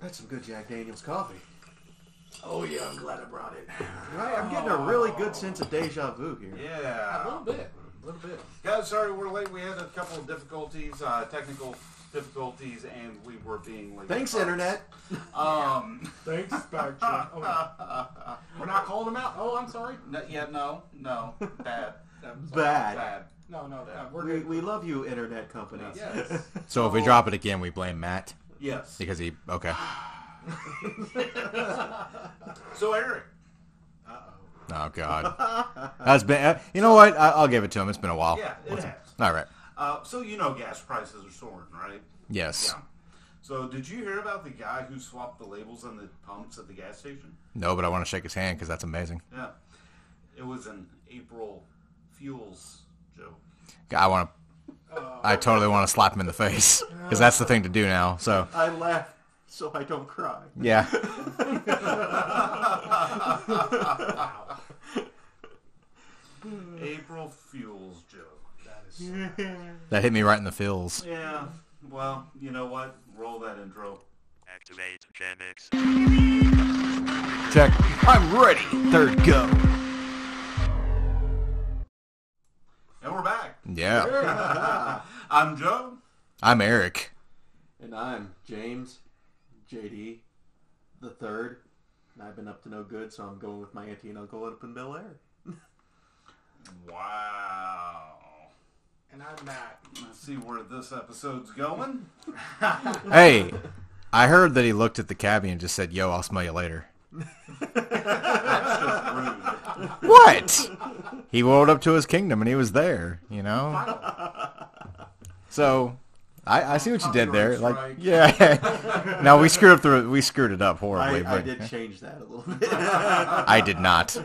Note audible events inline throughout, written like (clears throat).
That's some good Jack Daniels coffee. Oh yeah, I'm glad I brought it. Right, I'm getting a really good sense of deja vu here. Yeah, a little bit. A little bit. Guys, sorry we're late. We had a couple of difficulties, uh, technical difficulties, and we were being late. Thanks, Internet. (laughs) Um, (laughs) Thanks, Spectrum. Oh, we're not calling them out. Oh, I'm sorry. no, yeah, no, no, bad, Bad. bad. No, no, no. We're We, we love you, Internet companies. Yes. (laughs) So if we drop it again, we blame Matt Yes. because he. Okay. (sighs) So Eric, Oh God. (laughs) That's been. Uh, you know what? I, I'll give it to him. It's been a while. yeah, it has. All right. Uh, so you know gas prices are soaring, right? Yes. Yeah. So did you hear about the guy who swapped the labels on the pumps at the gas station? No, but I want to shake his hand because that's amazing. Yeah. It was an April Fuels joke. I want to. I totally want to slap him in the face because that's the thing to do now. So I laugh so I don't cry. yeah. (laughs) April Fuels joke. That is (laughs) That hit me right in the feels. Yeah. Well, you know what? Roll that intro. Activate Gen X. Check. I'm ready. Third go. And we're back. Yeah. (laughs) I'm Joe. I'm Eric. And I'm James, JD, the third. And I've been up to no good, so I'm going with my auntie and uncle up in Bel Air. (laughs) Wow. And I'm Matt. Let's see where this episode's going. (laughs) Hey, I heard that he looked at the cabbie and just said, "Yo, I'll smell you later." That's just rude. What? (laughs) He rolled up to his kingdom and he was there. You know. So, I, I see what you did there. Like, Copyright yeah. (laughs) no, we screwed up the we screwed it up horribly. I, I but did change that a little bit. (laughs) I did not.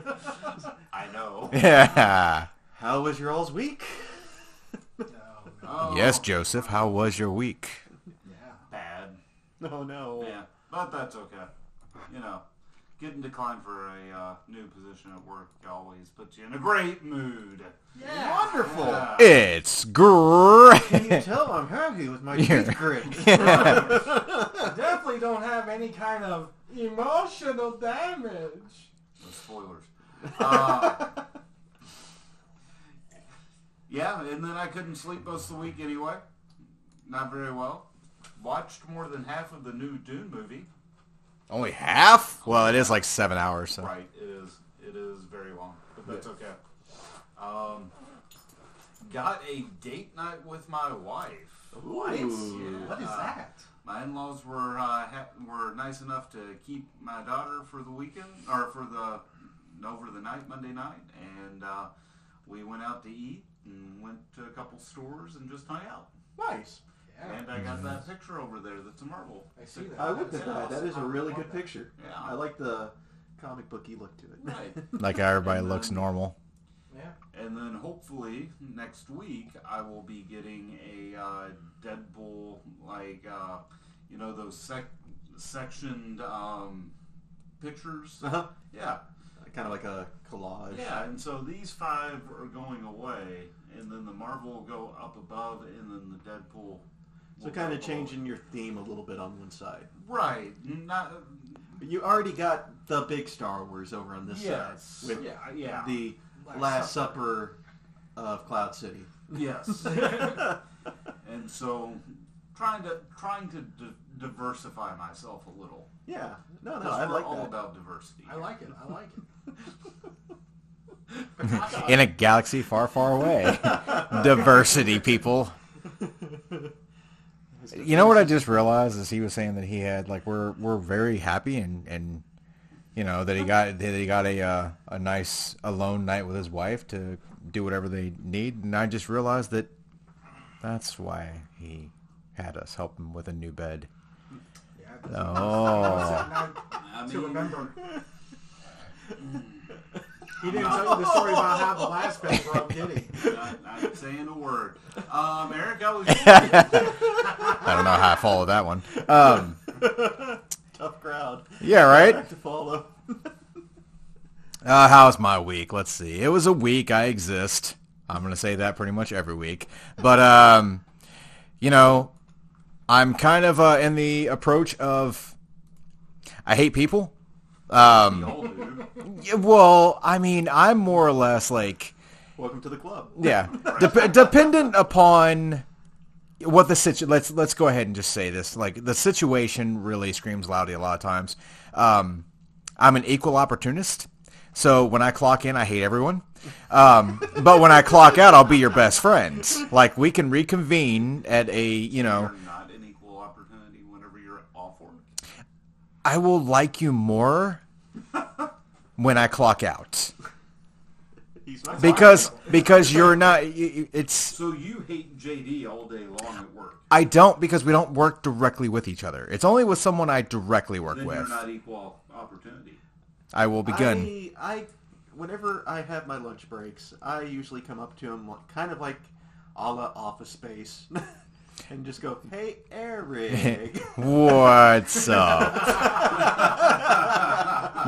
I know. Yeah. How was your all's week? No, Oh, Yes, Joseph. How was your week? yeah. Bad. No, no. Yeah. But that's okay. You know, getting declined for a uh, new position at work always puts you in a great mood. Wonderful. Yeah. It's great. Can you tell I'm happy with my (laughs) teeth grit? (laughs) Definitely don't have any kind of emotional damage. No spoilers. Uh, (laughs) yeah, and then I couldn't sleep most of the week anyway. Not very well. Watched more than half of the new Dune movie. Only half? Well, it is like seven hours. So. Right, it is. It is very long, but that's okay. Um, got a date night with my wife. What? Ooh. What is that? My in-laws were uh, ha- were nice enough to keep my daughter for the weekend or for the over the night Monday night, and uh, we went out to eat and went to a couple stores and just hung out. Nice. Yeah. And I got that picture over there. That's a marble. I see that. I looked at That's that. That is a really good that. picture. Yeah. I like the comic booky look to it. Right. (laughs) Like how everybody And looks normal. Yeah. And then hopefully next week I will be getting a uh, Deadpool like uh, you know those sec- sectioned um, pictures. Uh-huh. Yeah, Kind of like a collage. yeah. And so these five are going away, and then the Marvel will go up above, and then the Deadpool. So kind of changing your theme a little bit on one side. Right. Not. Uh, but you already got the big Star Wars over on this Yes. side with yeah. Yeah. the Last Last, Supper. Supper. of Cloud City. Yes. (laughs) (laughs) and so trying to trying to di- diversify myself a little. Yeah. No, no, Because I we're like all that. about diversity. I like it. I like it. (laughs) In a galaxy far, far away. Diversity, people. You know what I just realized is he was saying that he had like we're we're very happy and and you know that he got that he got a uh, a nice alone night with his wife to do whatever they need and I just realized that that's why he had us help him with a new bed. Yeah. Oh. Now, I to remember. (laughs) He didn't tell you the story about how the last bed broke, did he? not, not saying a word. Um, Eric, I was. (laughs) I don't know how I followed that one. Um, Tough crowd. yeah, right. Back to follow. Uh, how's my week? Let's see. It was a week. I exist. I'm gonna say that pretty much every week. But um, you know, I'm kind of uh, in the approach of I hate people. Um, We all do. yeah, well, I mean, I'm more or less like Welcome to the club. yeah, (laughs) dep- dependent upon what the situ. Let's let's go ahead and just say this. Like the situation really screams loudly a lot of times. Um, I'm an equal opportunist, so when I clock in, I hate everyone. Um, but when I clock out, I'll be your best friend. Like we can reconvene at a you know. You're not an equal opportunity whenever you're off work. I will like you more when I clock out He's not because because you're not. y- y- It's So you hate JD all day long at work. I don't because we don't work directly with each other. It's only with someone I directly work Then with. you're not equal opportunity. I will begin. I, I, whenever I have my lunch breaks, I usually come up to him like, kind of like a la Office Space, (laughs) and just go, "Hey, Eric." (laughs) What's (laughs) up?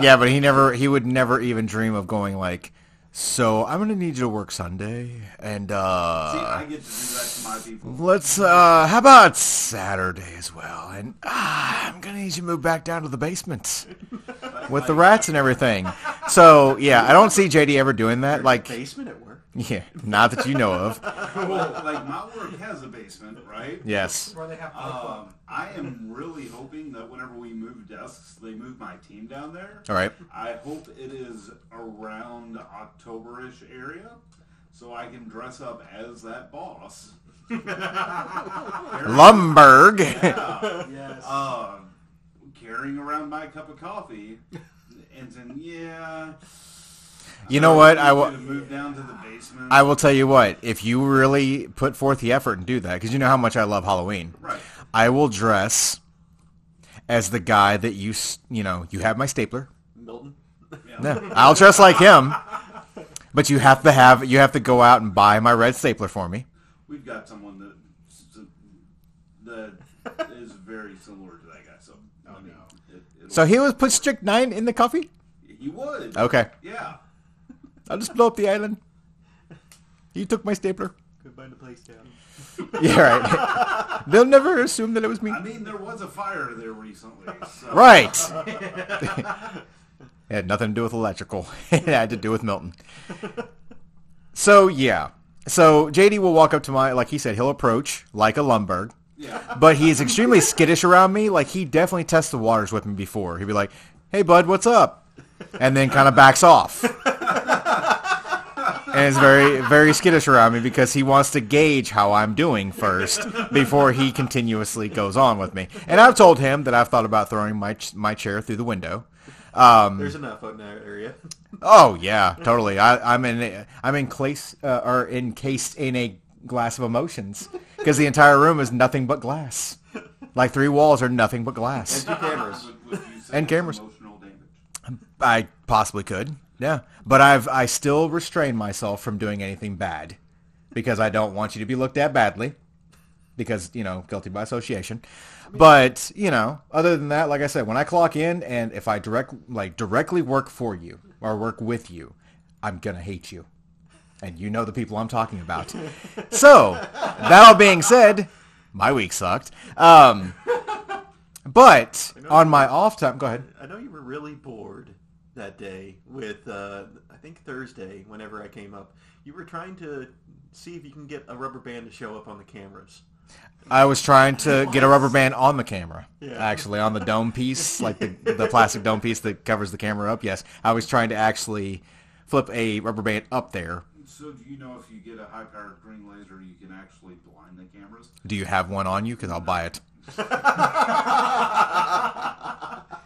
yeah, but he never. He would never even dream of going like. So I'm gonna need you to work Sunday, and See, uh, I get to do that to my people. let's. uh How about Saturday as well? And ah, I'm gonna need you to move back down to the basement (laughs) with the rats and everything. So yeah, I don't see JD ever doing that. Like, basement at work. (laughs) yeah, not that you know of. Well, like my work has a basement, right? Yes. Where they have Um, I am really hoping that whenever we move desks, they move my team down there. All right. I hope it is around October-ish area, so I can dress up as that boss. (laughs) Lumbergh. Yeah. (laughs) yes. uh, carrying around my cup of coffee, and saying, "Yeah." You know what? I I will. want you to move down to the basement. I will tell you what. If you really put forth the effort and do that, because you know how much I love Halloween, right. I will dress as the guy that you you know you have my stapler. Milton. Yeah. No, I'll dress like him. But you have to have you have to go out and buy my red stapler for me. We've got someone that that is very similar to that guy. So I mean, it, So he was put strychnine in the coffee. he would. Okay, Yeah. I'll just blow up the island. You took my stapler. Goodbye to Playstown. (laughs) Yeah, right. They'll never assume that it was me. I mean, there was a fire there recently. So. Right. (laughs) it had nothing to do with electrical. (laughs) it had to do with Milton. So yeah. So JD will walk up to my like he said, he'll approach like a Lumbergh. Yeah. But he's extremely skittish around me. Like he definitely tests the waters with me before. He'd be like, Hey bud, what's up? And then kind of backs off. And is very, very skittish around me because he wants to gauge how I'm doing first before he continuously goes on with me. And I've told him that I've thought about throwing my ch- my chair through the window. Um, There's enough out in that area. oh yeah, totally. I, I'm in I'm encased uh, or encased in a glass of emotions because the entire room is nothing but glass. Like three walls are nothing but glass. Two cameras. Would, would you say And cameras. Emotional damage. I possibly could. Yeah, but I've I still restrain myself from doing anything bad because I don't want you to be looked at badly because you know guilty by association. But you know, other than that, like I said, when I clock in and if I direct like directly work for you or work with you, I'm gonna hate you, and you know the people I'm talking about. (laughs) so that all being said, my week sucked. Um, but on my off time, go ahead. I know you were really bored that day with, uh, I think Thursday, whenever I came up. You were trying to see if you can get a rubber band to show up on the cameras. I was trying to (laughs) get a rubber band on the camera. Yeah. Actually, on the dome piece, like the, the plastic dome piece that covers the camera up. Yes, I was trying to actually flip a rubber band up there. So do you know if you get a high-powered green laser, you can actually blind the cameras? Do you have one on you? Because I'll buy it. (laughs) (laughs)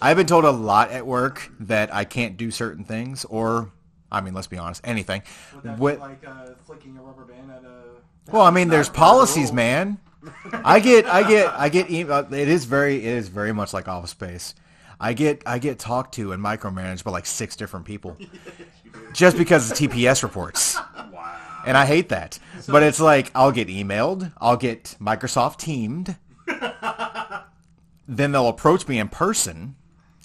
I've been told a lot at work that I can't do certain things, or, I mean, let's be honest, anything. Would that like uh, flicking a rubber band at a? Well, I mean, there's policies, man. (laughs) I get, I get, I get. uh, It is very, it is very much like Office Space. I get, I get talked to and micromanaged by like six different people, (laughs) just because of TPS reports, (laughs) Wow. and I hate that. But it's like I'll get emailed, I'll get Microsoft Teamed, then they'll approach me in person,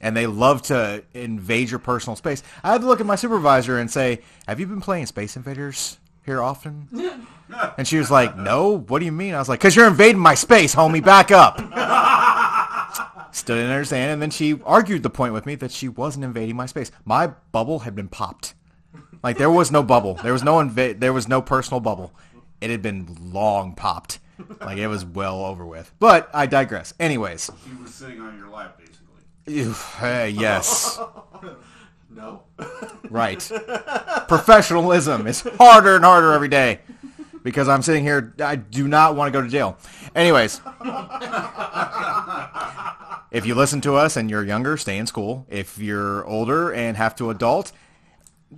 and they love to invade your personal space. I had to look at my supervisor and say, "Have you been playing Space Invaders here often?" (laughs) And she was like, no, what do you mean? I was like, because you're invading my space, homie, back up. Still didn't understand. And then she argued the point with me that she wasn't invading my space. My bubble had been popped. Like there was no bubble. There was no inva- there was no personal bubble. It had been long popped. Like it was well over with. But I digress. Anyways, He was sitting on your lap, eh, yes, (laughs) No. right. Professionalism is harder and harder every day because I'm sitting here. I do not want to go to jail. Anyways, if you listen to us and you're younger, stay in school. If you're older and have to adult,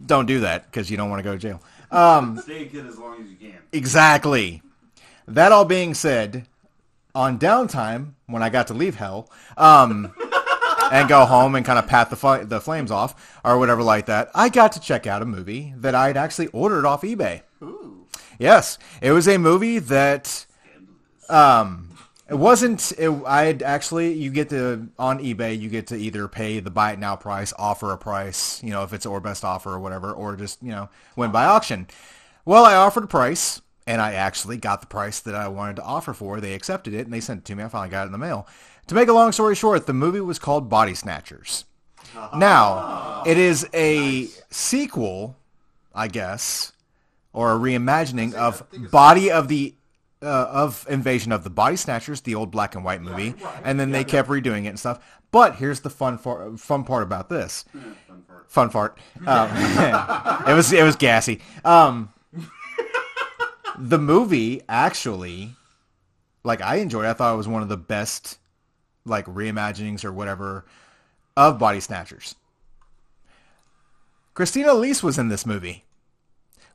don't do that because you don't want to go to jail. Um, Stay a kid as long as you can. Exactly. That all being said, on downtime when I got to leave hell, um, and go home and kind of pat the fi- the flames off or whatever like that, I got to check out a movie that I'd actually ordered off eBay. Ooh. Yes, it was a movie that um it wasn't it, I'd actually you get to on eBay you get to either pay the buy it now price, offer a price, you know, if it's or best offer or whatever, or just, you know, win by auction. Well, I offered a price and I actually got the price that I wanted to offer for. They accepted it and they sent it to me. I finally got it in the mail. To make a long story short, the movie was called Body Snatchers. Now, it is a sequel, I guess, or a reimagining of Body of the uh, of Invasion of the Body Snatchers, the old black and white movie, and then they kept redoing it and stuff. But here's the fun for, fun part about this. Fun part. Fun (laughs) fart. Um, it was it was gassy. Um, the movie actually, like I enjoyed. it. I thought it was one of the best, like reimaginings or whatever, of Body Snatchers. Christina Elise was in this movie.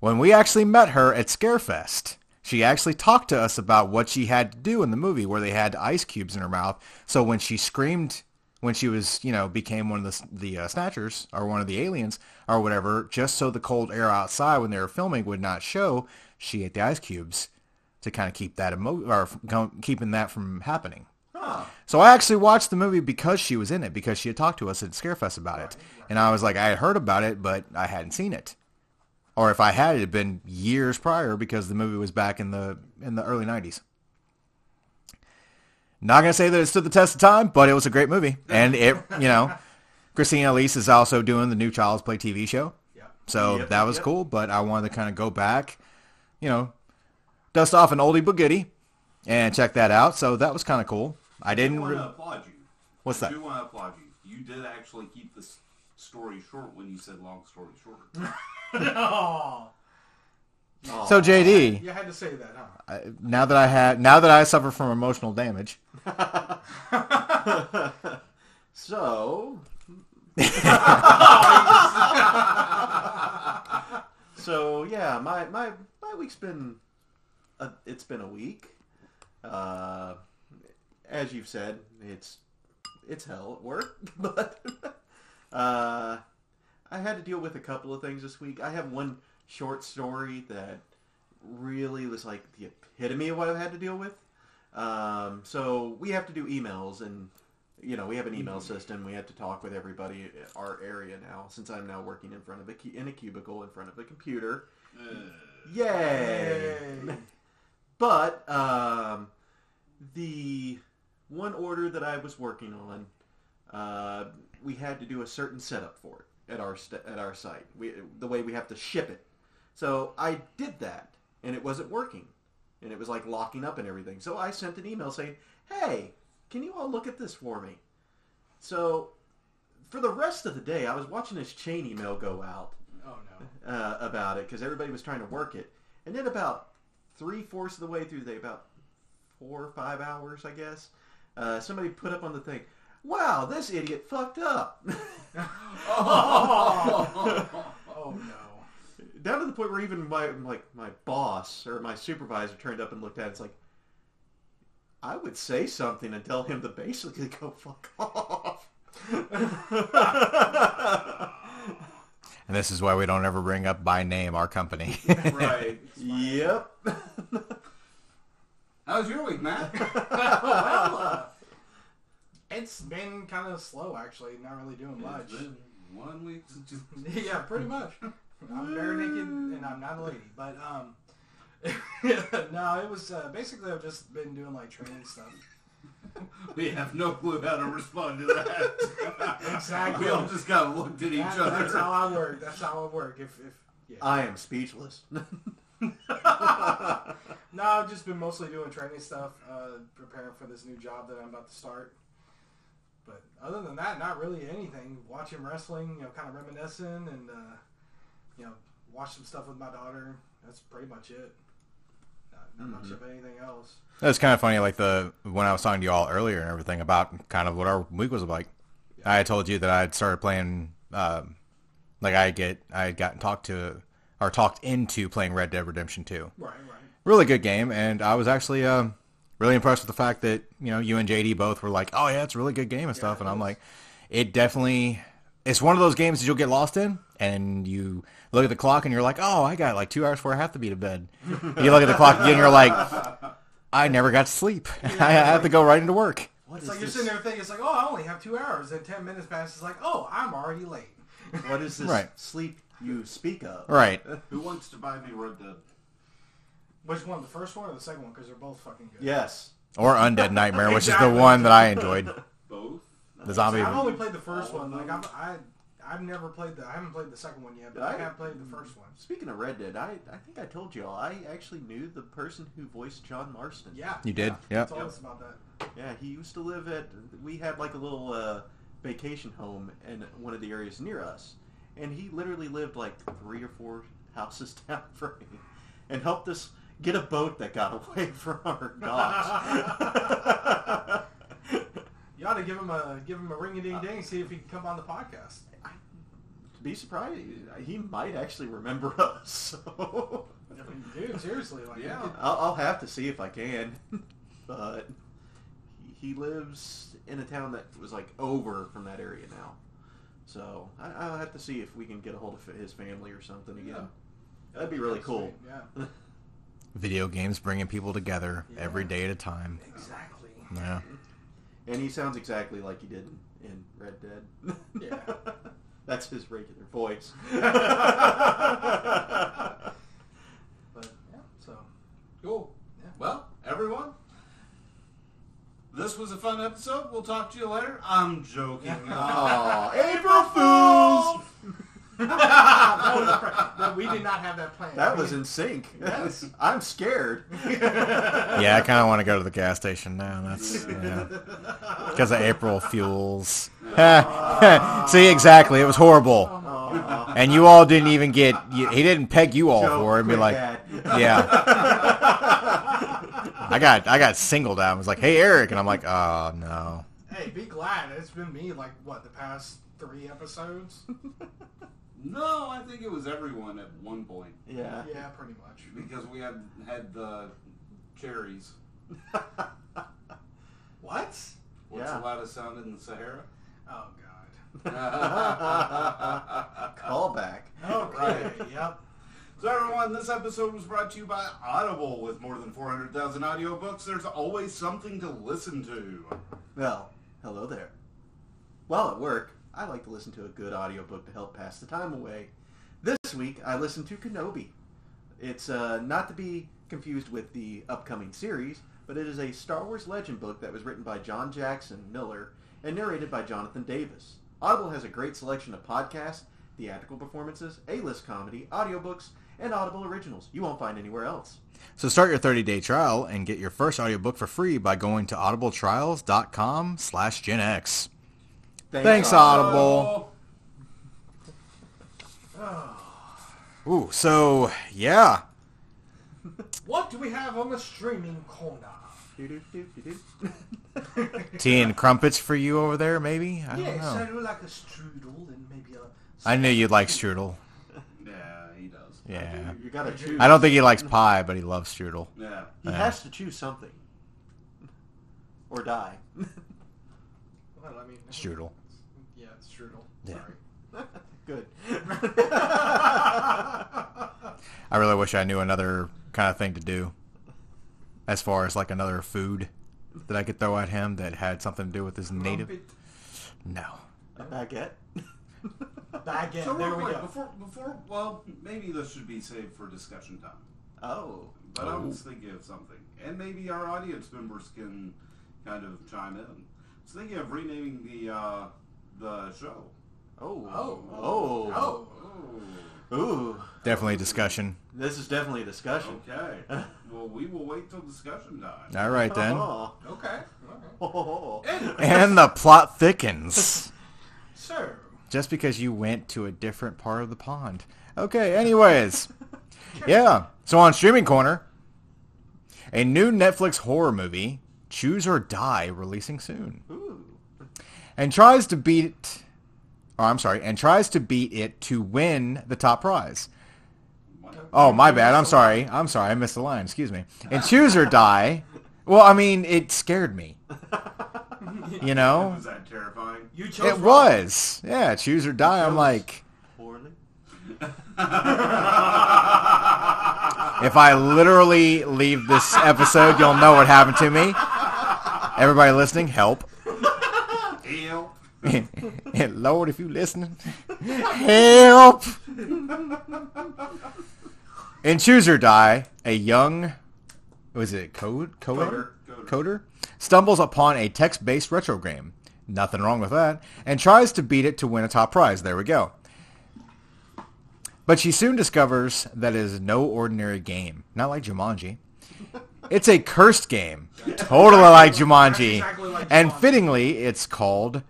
When we actually met her at Scarefest, she actually talked to us about what she had to do in the movie where they had ice cubes in her mouth. So when she screamed, when she was, you know, became one of the, the uh, snatchers or one of the aliens or whatever, just so the cold air outside when they were filming would not show, she ate the ice cubes to kind of keep that emo- or keeping that from happening. So I actually watched the movie because she was in it, because she had talked to us at Scarefest about it. And I was like, I had heard about it, but I hadn't seen it. Or if I had, it had been years prior because the movie was back in the in the early 90s. Not going to say that it stood the test of time, but it was a great movie. And it, you know, (laughs) Christina Elise is also doing the new Child's Play TV show. Yeah. So Yep, that was yep. cool, but I wanted to kind of go back, you know, dust off an oldie but goodie and check that out. So that was kind of cool. I I didn't. want to Re- applaud you. What's I that? do want to applaud you. You did actually keep this story short when you said long story short. (laughs) (laughs) Oh, so JD, you had to say that, huh? I- now that I had, now that I suffer from emotional damage, (laughs) So. so yeah, my my my week's been, a, it's been a week. Uh, as you've said, it's it's hell at work, (laughs) but uh, I had to deal with a couple of things this week. I have one short story that really was like the epitome of what I've had to deal with. Um, so we have to do emails and you know, we have an email system. We have to talk with everybody at our area now. Since I'm now working in front of a cu- in a cubicle in front of a computer. Yay! (laughs) But um, the one order that I was working on, uh, we had to do a certain setup for it at our st- at our site. We, the way we have to ship it. So I did that, and it wasn't working, and it was like locking up and everything. So I sent an email saying, "Hey, can you all look at this for me?" So for the rest of the day, I was watching this chain email go out Oh no. uh, about it because everybody was trying to work it. And then about three fourths of the way through the day, about four or five hours, I guess, uh, somebody put up on the thing, "Wow, this idiot fucked up." (laughs) (laughs) Oh no. Down to the point where even my like my boss or my supervisor turned up and looked at it. It's like, I would say something and tell him to basically go fuck off. (laughs) and this is why we don't ever bring up by name our company. right. yep. How was your week, Matt? (laughs) well, uh, it's been kind of slow actually. Not really doing much. It's been one week since you. (laughs) yeah, pretty much. I'm bare naked and I'm not a lady. But um, (laughs) no, it was uh, basically I've just been doing like training stuff. We have no clue how to respond to that. Exactly. We all just kind of looked at each That- other. that's how I work. That's how I work. If, if yeah. I am speechless. (laughs) No, I've just been mostly doing training stuff, uh, preparing for this new job that I'm about to start. But other than that, not really anything. Watching wrestling, you know, kind of reminiscing, and uh, you know, watch some stuff with my daughter. That's pretty much it. Not, not much of anything else. That's kind of funny, like the when I was talking to you all earlier and everything about kind of what our week was like. I told you that I had started playing, um, like I get, I had gotten talked to or talked into playing Red Dead Redemption 2. Right, right. Really good game, and I was actually um, really impressed with the fact that you know you and JD both were like, "Oh yeah, it's a really good game and stuff," and I'm like, it definitely. It's one of those games that you'll get lost in, and you look at the clock and you're like, "Oh, I got like two hours before I have to be to bed." You look at the clock again, and you're like, I never got to sleep. (laughs) I have to go right into work. What It's is like you're sitting there thinking, it's like, oh, I only have two hours, and ten minutes passes. It's like, oh, I'm already late. What is (laughs) this Right. sleep you speak of? Right. (laughs) Who wants to buy me Red Dead? Which one, the first one or the second one? Because they're both fucking good. Yes. Or Undead Nightmare, which is the Exactly. one that I enjoyed. Both. The zombie. I've only played the first All of one. Like? I've, I, I've never played the. I haven't played the second one yet, but I- I have played the first one. Speaking of Red Dead, I, I think I told you all, I actually knew the person who voiced John Marston. Yeah, You did? Yeah, Yep. Told us about that. Yeah, he used to live at. We had like a little uh, vacation home in one of the areas near us, and he literally lived like three or four houses (laughs) down from me, and helped us get a boat that got away (laughs) from our docks. (laughs) You ought to give him a give him a ring a ding ding. Uh, see if he can come on the podcast. Be surprised, he might actually remember us. So dude, seriously, like Yeah. I'll, I'll have to see if I can, but he lives in a town that was like over from that area now. So I, I'll have to see if we can get a hold of his family or something again. Yeah. That'd be really cool. Sweet, Yeah, (laughs) Video games bringing people together every day at a time. exactly. Yeah. And he sounds exactly like he did in, in Red Dead. Yeah. (laughs) That's his regular voice. (laughs) But yeah, so cool. Yeah. Well, everyone, this was a fun episode. We'll talk to you later. I'm joking. (laughs) Aw, April Fools! (laughs) (laughs) that was pre- that we did not have that plan. That was in sync. Yes. I'm scared. Yeah, I kind of want to go to the gas station now. That's yeah. Because of April Fuels. See, exactly. It was horrible. Aw. And you all didn't even get, you, he didn't peg you all Joe, for it and be quit like, that. yeah. I got, I got singled out. I was like, hey, Eric. And I'm like, oh, no. Hey, be glad it's been me like what the past three episodes. (laughs) no, I think it was everyone at one point Yeah. yeah, pretty much. because we had had the cherries. (laughs) What? What's Yeah. the loudest sound in the Sahara? Oh God. (laughs) Call back. Okay. yep. So everyone, this episode was brought to you by Audible. With more than 400,000 audiobooks, there's always something to listen to. Well, hello there. While at work, I like to listen to a good audiobook to help pass the time away. This week, I listened to Kenobi. It's uh, not to be confused with the upcoming series, but it is a Star Wars legend book that was written by John Jackson Miller and narrated by Jonathan Davis. Audible has a great selection of podcasts, theatrical performances, A-list comedy, audiobooks, and Audible originals you won't find anywhere else. So start your 30-day trial and get your first audiobook for free by going to audibletrials.com slash Gen X. Thanks, Audible. (sighs) Ooh, so, yeah. (laughs) What do we have on the streaming corner? (laughs) Tea and crumpets for you over there, maybe? I don't Yes, I know. do like a strudel and maybe a. I knew you'd like strudel. Yeah, he does. Yeah. You gotta choose. I don't think he likes pie, but he loves strudel. Yeah. He has to choose something. Or die. (laughs) Well, I mean, Strudel. Yeah, it's strudel. Yeah. Sorry. (laughs) Good. (laughs) I really wish I knew another kind of thing to do. As far as like another food that I could throw at him that had something to do with his native. No. A baguette. Baguette. So there real we quick, go. before before well, maybe this should be saved for discussion time. Oh. but I Oh. was thinking of something, and maybe our audience members can kind of chime in. I was thinking of renaming the uh, the show. Oh. Oh. Oh. Oh. Oh, Ooh. Definitely a discussion. This is definitely a discussion. okay. (laughs) well, we will wait till discussion time. All right then. Oh. (laughs) Okay. okay. Oh. And the plot thickens. (laughs) So, Just because you went to a different part of the pond. Okay, anyways. (laughs) Yeah. So on Streaming Corner, a new Netflix horror movie, Choose or Die, releasing soon. Ooh. And tries to beat Oh, I'm sorry, and tries to beat it to win the top prize. Oh, my bad. I'm sorry. I'm sorry. I missed the line. Excuse me. And Choose or Die. Well, I mean, it scared me. (laughs) (laughs) You know? Was that terrifying? you chose It wrong. was. Yeah, Choose or Die. I'm like, Poorly. (laughs) if I literally leave this episode, you'll know what happened to me. Everybody listening, help. Help. (laughs) Lord, if you listening, help. In Choose or Die, a young, was it code coder? Coder. coder stumbles upon a text-based retro game. Nothing wrong with that, and tries to beat it to win a top prize. There we go. But she soon discovers that it is no ordinary game, not like Jumanji. It's a cursed game, totally like Jumanji, exactly like and fittingly, it's called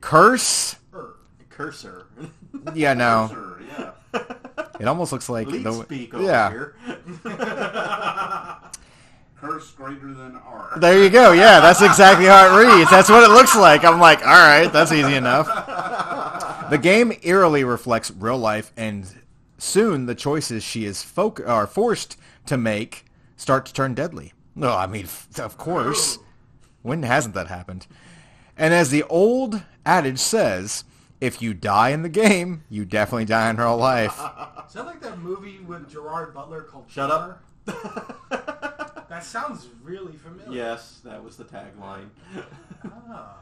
Curse. Cursor. Yeah, no, Sure, yeah. it almost looks like Lead the speak over yeah. (laughs) (laughs) here. Curse greater than R. There you go. Yeah, that's exactly how it reads. That's what it looks like. I'm like, all right, that's easy enough. The game eerily reflects real life, and soon the choices she is folk are forced to make start to turn deadly. No, I mean, of course. When hasn't that happened? And as the old adage says, if you die in the game, you definitely die in real life. Is that like that movie with Gerard Butler called Shut up. (laughs) That sounds really familiar. yes, that was the tagline. Ah.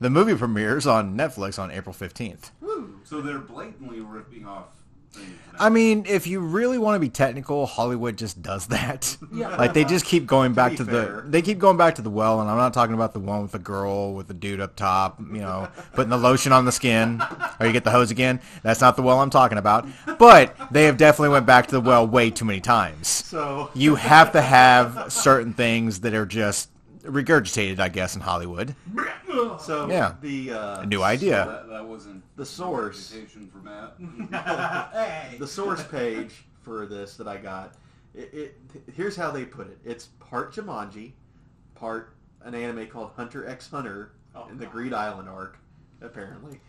The movie premieres on Netflix on April 15th. So they're blatantly ripping off things. now. I mean, if you really want to be technical, Hollywood just does that. (laughs) Yeah. Like they just keep going back be to, the they keep going back to the well, and I'm not talking about the one with the girl with the dude up top, you know, putting the lotion on the skin, (laughs) or you get the hose again. That's not the well I'm talking about. But they have definitely went back to the well way too many times. So You have to have certain things that are just regurgitated, I guess, in Hollywood. so Yeah. the uh, A new idea. that, that wasn't The source. reputation for Matt. (laughs) hey. the source page for this that I got. It, it here's how they put it. It's part Jumanji, part an anime called Hunter x Hunter Oh, in the God. Greed Island arc, apparently,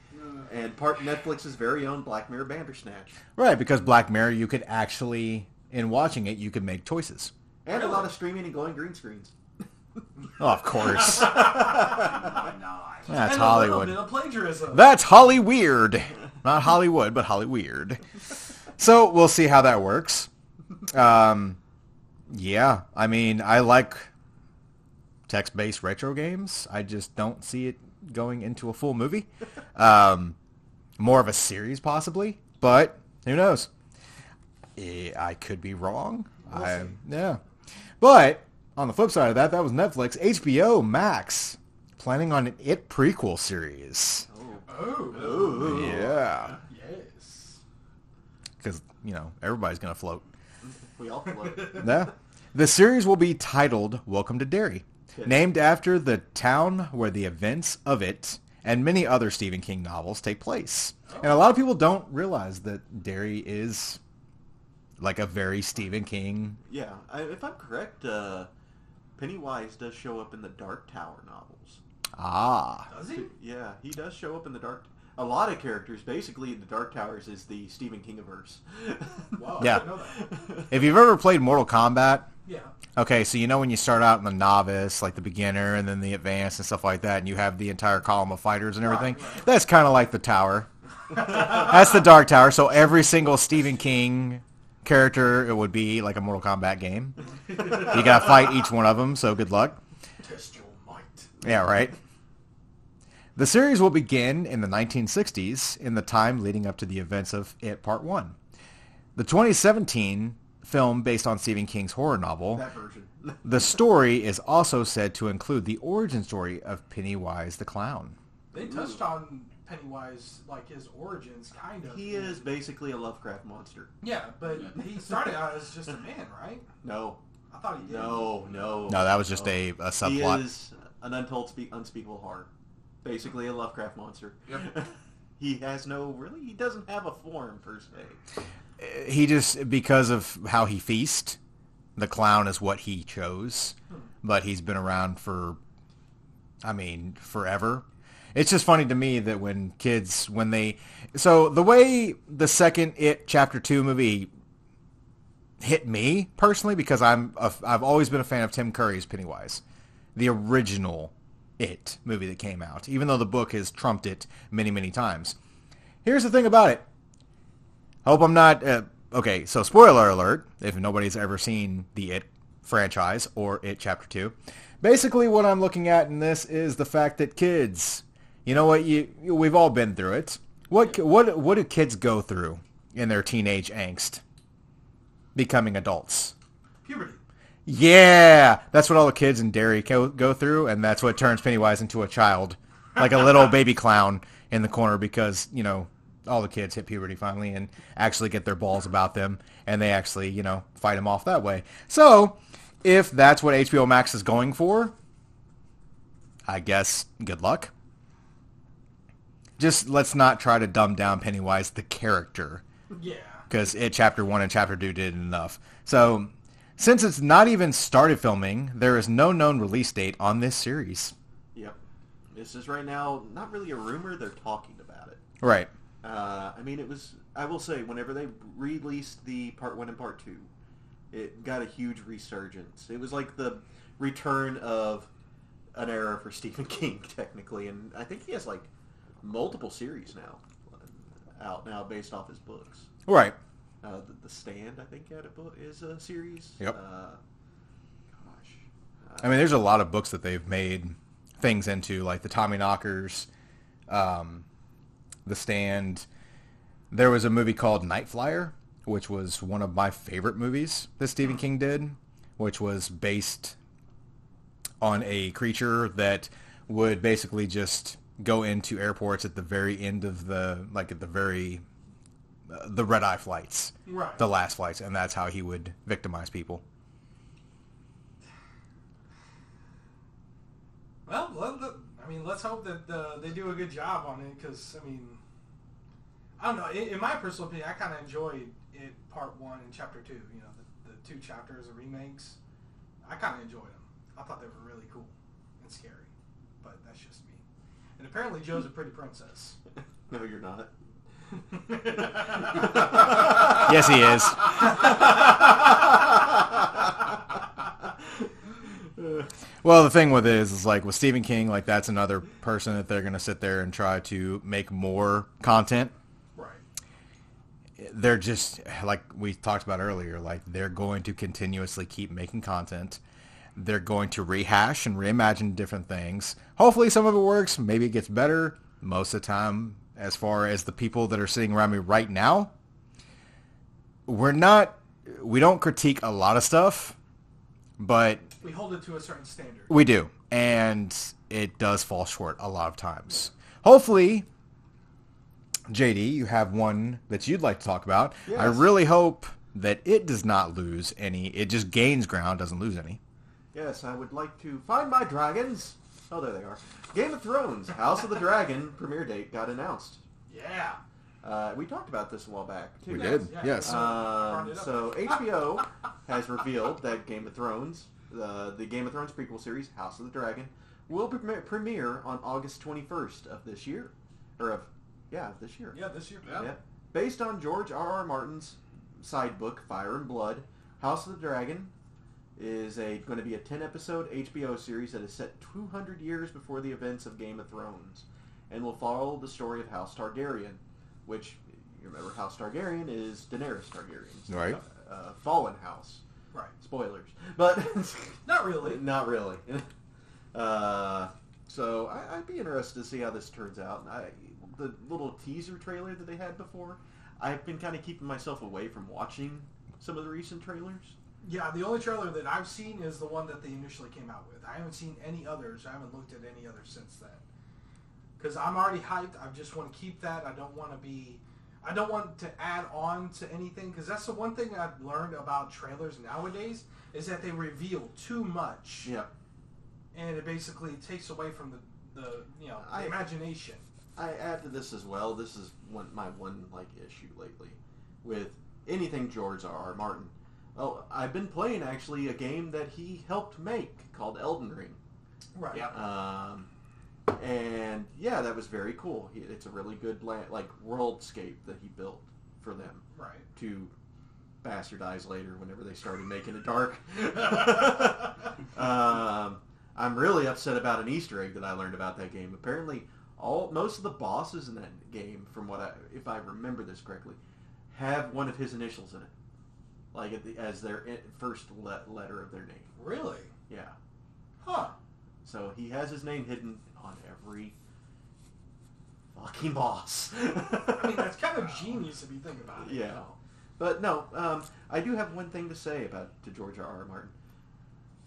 and part Netflix's very own Black Mirror Bandersnatch, Right, because Black Mirror, you could actually, in watching it, you could make choices. and a lot of streaming and glowing green screens. Oh, of course. (laughs) Why not? That's and Hollywood. A little bit of plagiarism. That's Holly Weird. Not Hollywood, but Holly Weird. So we'll see how that works. Um, yeah, I mean, I like text-based retro games. I just don't see it going into a full movie. Um, more of a series, possibly, but who knows? Eh, I could be wrong. I, yeah, but on the flip side of that, that was Netflix. HBO Max planning on an It prequel series. oh. Oh yeah, Yes. because you know everybody's gonna float. We all float. (laughs) Yeah. The series will be titled Welcome to Derry, named after the town where the events of it and many other Stephen King novels take place. And a lot of people don't realize that Derry is like a very Stephen King. yeah, I, if I'm correct, uh, Pennywise does show up in the Dark Tower novels. Ah. Does he? Yeah, he does show up in the Dark. A lot of characters, basically, the Dark Towers is the Stephen Kingiverse. (laughs) Wow. Yeah. I didn't know that. If you've ever played Mortal Kombat, Yeah. Okay, so you know when you start out in the novice, like the beginner, and then the advanced and stuff like that, and you have the entire column of fighters and everything. Right, right. That's kind of like the tower. That's the Dark Tower. So every single Stephen King character, it would be like a Mortal Kombat game. You gotta fight each one of them. So good luck. Test your might. Yeah, right. The series will begin in the 1960s, in the time leading up to the events of It Part 1. The 2017 film based on Stephen King's horror novel, (laughs) the story is also said to include the origin story of Pennywise the clown. They touched on Pennywise, like his origins, kind of. he is basically a Lovecraft monster. Yeah, but he started out as just a man, right? No, I thought he did. no, no. No, that was just no. a, a He is an untold, spe- unspeakable horror. Basically, a Lovecraft monster. Yep. (laughs) he has no really. He doesn't have a form per se. Uh, he just because of how he feast, the clown is what he chose. Hmm. But he's been around for, I mean, forever. It's just funny to me that when kids when they so the way the second It Chapter Two movie hit me personally because I'm a, I've always been a fan of Tim Curry's Pennywise, the original It movie that came out, even though the book has trumped it many many times. Here's the thing about it. Hope I'm not uh, okay. So spoiler alert: if nobody's ever seen the It franchise or It Chapter Two, basically what I'm looking at in this is the fact that kids, you know what you we've all been through it. What what what do kids go through in their teenage angst? Becoming adults. Puberty. Yeah, that's what all the kids in Derry go, go through, and that's what turns Pennywise into a child, like a little (laughs) baby clown in the corner because you know all the kids hit puberty finally and actually get their balls about them, and they actually you know fight them off that way. So, if that's what HBO Max is going for, I guess good luck. Just let's not try to dumb down Pennywise the character Yeah. because it chapter one and chapter two did enough. So since it's not even started filming, there is no known release date on this series. Yep. This is right now not really a rumor. They're talking about it. Right. Uh, I mean, it was. I will say, whenever they released the part one and part two, it got a huge resurgence. It was like the return of an era for Stephen (laughs) King, technically, and I think he has like multiple series now out now based off his books. Right. Uh, the, the Stand, I think, had a book is a series. Yep. Uh, gosh. I mean, there's a lot of books that they've made things into, like the Tommy Knockers, um, The Stand. There was a movie called Night Flier, which was one of my favorite movies that Stephen King did, which was based on a creature that would basically just go into airports at the very end of the, like at the very, uh, the red eye flights, Right. the last flights, and that's how he would victimize people. Well, let, let- I mean, let's hope that uh, they do a good job on it because, I mean, I don't know. In, in my personal opinion, I kind of enjoyed it part one and chapter two. You know, the, the two chapters of remakes. I kind of enjoyed them. I thought they were really cool and scary, but that's just. And apparently, Joe's a pretty princess. (laughs) no, you're not. (laughs) Yes, he is. Well, the thing with it is, is like with Stephen King, like that's another person that they're going to sit there and try to make more content. right. They're just like we talked about earlier, like they're going to continuously keep making content. They're going to rehash and reimagine different things. Hopefully, some of it works. Maybe it gets better. Most of the time, as far as the people that are sitting around me right now, we're not. We don't critique a lot of stuff, but We hold it to a certain standard. we do, and it does fall short a lot of times. Hopefully, JD, you have one that you'd like to talk about. I really hope that it does not lose any. It just gains ground, doesn't lose any. Yes, I would like to find my dragons. Oh, there they are. Game of Thrones, House of the Dragon (laughs) premiere date got announced. Yeah. Uh, we talked about this a while back too. We Yeah, did, yeah. yes. Um, Brought it up. so HBO (laughs) has revealed that Game of Thrones, uh, the Game of Thrones prequel series, House of the Dragon, will pre- premiere on August 21st of this year, or of yeah, of this year. Yeah, this year. Yeah. Yeah. Based on George R. R. Martin's side book, Fire and Blood, House of the Dragon is a going to be a 10 episode HBO series that is set 200 years before the events of Game of Thrones and will follow the story of House Targaryen, which you remember House Targaryen is Daenerys Targaryen. Right. Uh, fallen house. Right. Spoilers. But (laughs) Not really. not really. (laughs) uh, so I, I'd be interested to see how this turns out. I, the little teaser trailer that they had before, I've been kind of keeping myself away from watching some of the recent trailers? Yeah, the only trailer that I've seen is the one that they initially came out with. I haven't seen any others. I haven't looked at any others since then. Because I'm already hyped. I just want to keep that. I don't want to be. I don't want to add on to anything because that's the one thing I've learned about trailers nowadays is that they reveal too much Yeah. and it basically takes away from the, the you know the I- imagination. I add to this as well. This is one my one like issue lately with anything George R. R. Martin. Oh, I've been playing actually a game that he helped make called Elden Ring. Right. Yeah. Um, and yeah, that was very cool. It's a really good land, like worldscape that he built for them Right. to bastardize later whenever they started making it dark. (laughs) um, I'm really upset about an Easter egg that I learned about that game. Apparently, all most of the bosses in that game, from what I, if I remember this correctly, have one of his initials in it, like at the, as their i- first le- letter of their name. Really? Yeah. Huh. So he has his name hidden on every fucking boss. I mean, that's kind of (laughs) genius if you think about it. you Yeah. know? But no, um, I do have one thing to say about to George R. R. Martin.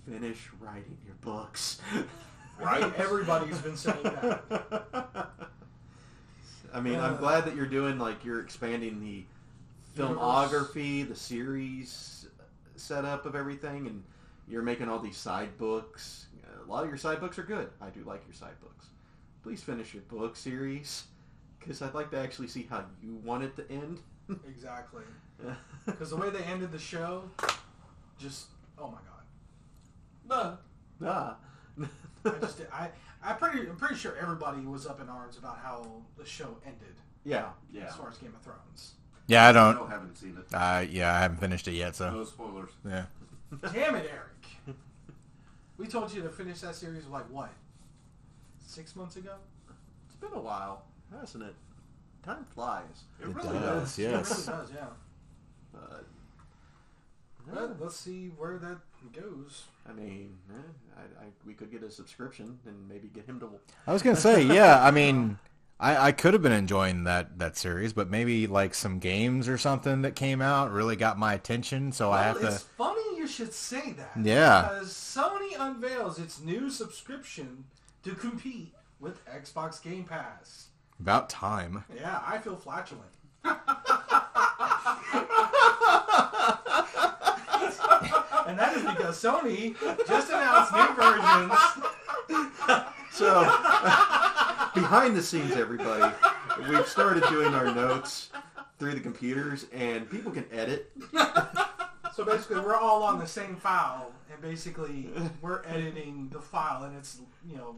Finish writing your books. (laughs) Right? everybody's been saying that. (laughs) I mean, I'm Uh, glad that you're doing like you're expanding the filmography, the series setup of everything, and you're making all these side books. A lot of your side books are good. I do like your side books. Please finish your book series because I'd like to actually see how you want it to end. (laughs) Exactly. (laughs) Because the way they ended the show, just oh my god. Nah. Nah. I just I I pretty I'm pretty sure everybody was up in arms about how the show ended yeah. Yeah. as far as Game of Thrones. Yeah, I I don't. still haven't seen it. Uh, yeah, I haven't finished it yet, so No spoilers. yeah. (laughs) Damn it, Eric. We told you to finish that series like what? Six months ago? It's been a while, hasn't it? Time flies. It, It really does. does. It really does, yeah. But But let's see where that goes. I mean, eh, I, I, we could get a subscription and maybe get him to. I was gonna say, yeah. I mean, I, I could have been enjoying that that series, but maybe like some games or something that came out really got my attention. So I Well, have it's to. funny you should say that. Yeah. Because Sony unveils its new subscription to compete with Xbox Game Pass. About time. Yeah, I feel flatulent. (laughs) and that is because Sony just announced new versions. (laughs) So, behind the scenes, everybody, we've started doing our notes through the computers, and people can edit. So basically, we're all on the same file, and basically, we're editing the file, and it's you know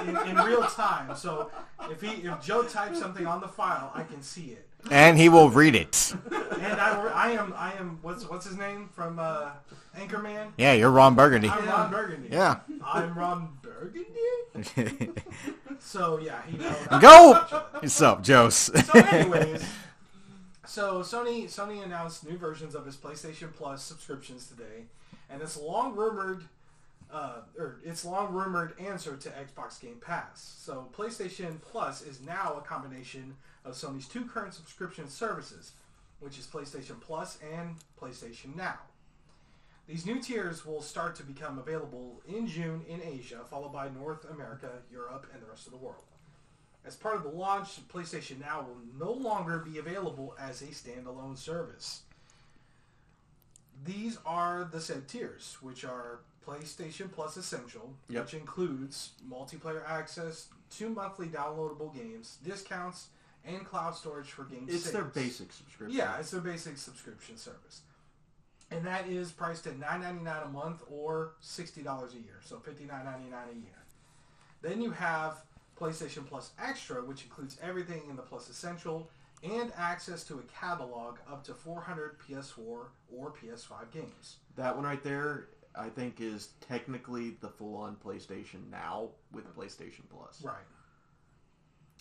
in, in real time. So if he if Joe types something on the file, I can see it. And he will read it. And I, I am I am what's what's his name from uh, Anchorman? Yeah, you're Ron Burgundy. I'm Ron Burgundy. Yeah. I'm Ron Burgundy. (laughs) So yeah, he knows. Go. What's up, Jose? So anyways, so Sony Sony announced new versions of its PlayStation Plus subscriptions today, and it's long rumored, uh, or its long rumored answer to Xbox Game Pass. So PlayStation Plus is now a combination of Sony's two current subscription services, which is PlayStation Plus and PlayStation Now. These new tiers will start to become available in June in Asia, followed by North America, Europe, and the rest of the world. As part of the launch, PlayStation Now will no longer be available as a standalone service. These are the said tiers, which are PlayStation Plus Essential, Yep. which includes multiplayer access, two monthly downloadable games, discounts, and cloud storage for game It's their basic subscription. Yeah, it's their basic subscription service. And that is priced at nine ninety nine a month or sixty dollars a year. So fifty nine ninety nine a year. Then you have PlayStation Plus Extra, which includes everything in the Plus Essential and access to a catalog up to 400 PS4 or PS5 games. That one right there, I think, is technically the full-on PlayStation now with PlayStation Plus. Right.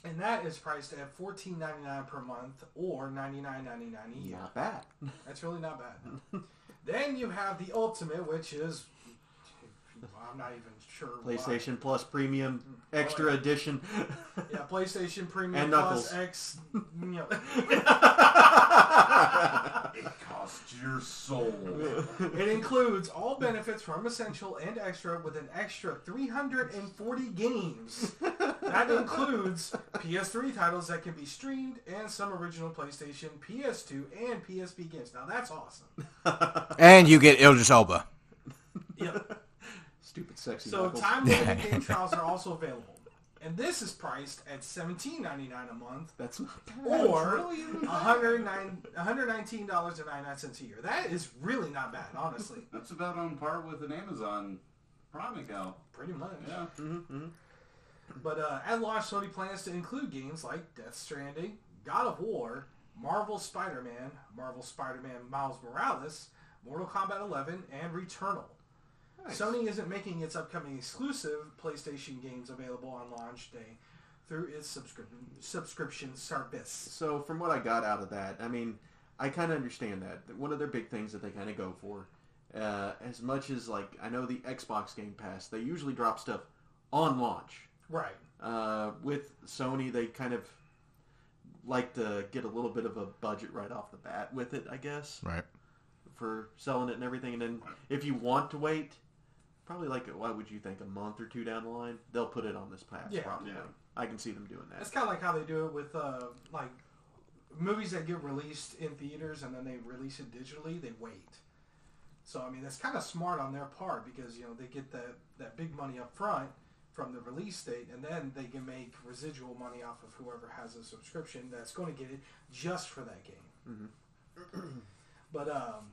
And that is priced at fourteen ninety nine per month or ninety nine ninety nine a year. Not bad. That's really not bad. (laughs) then you have the Ultimate, which is I'm not even sure. why. PlayStation Plus Premium mm. Oh, Extra yeah. Edition. Yeah, (laughs) PlayStation Premium And Plus Knuckles. X. You know, (laughs) It your soul. (laughs) it includes all benefits from Essential and Extra with an extra 340 games. That includes PS3 titles that can be streamed and some original PlayStation, PS2, and PSP games. Now that's awesome. (laughs) And you get Idris Elba. Yep. Stupid sexy So Knuckles. time limited (laughs) game trials are also available. And this is priced at $17.99 a month That's not bad. or really even bad. $109 $119.99 a year. That is really not bad, honestly. (laughs) That's about on par with an Amazon Prime account. Pretty much. Yeah. But uh, at launch, Sony plans to include games like Death Stranding, God of War, Marvel Spider-Man, Marvel Spider-Man Miles Morales, Mortal Kombat 11, and Returnal. Nice. Sony isn't making its upcoming exclusive PlayStation games available on launch day through its subscription subscription service. So from what I got out of that, I mean, I kind of understand that. One of their big things that they kind of go for, uh, as much as like I know the Xbox Game Pass, they usually drop stuff on launch. Right. Uh, with Sony, they kind of like to get a little bit of a budget right off the bat with it, I guess, Right. for selling it and everything. And then if you want to wait, probably like what would you think, a month or two down the line, they'll put it on this pass. Yeah. probably. Yeah. I can see them doing that. It's kind of like how they do it with uh, like movies that get released in theaters and then they release it digitally. They wait. So I mean, that's kind of smart on their part because you know they get that that big money up front from the release date, and then they can make residual money off of whoever has a subscription that's going to get it just for that game. (clears throat) but um,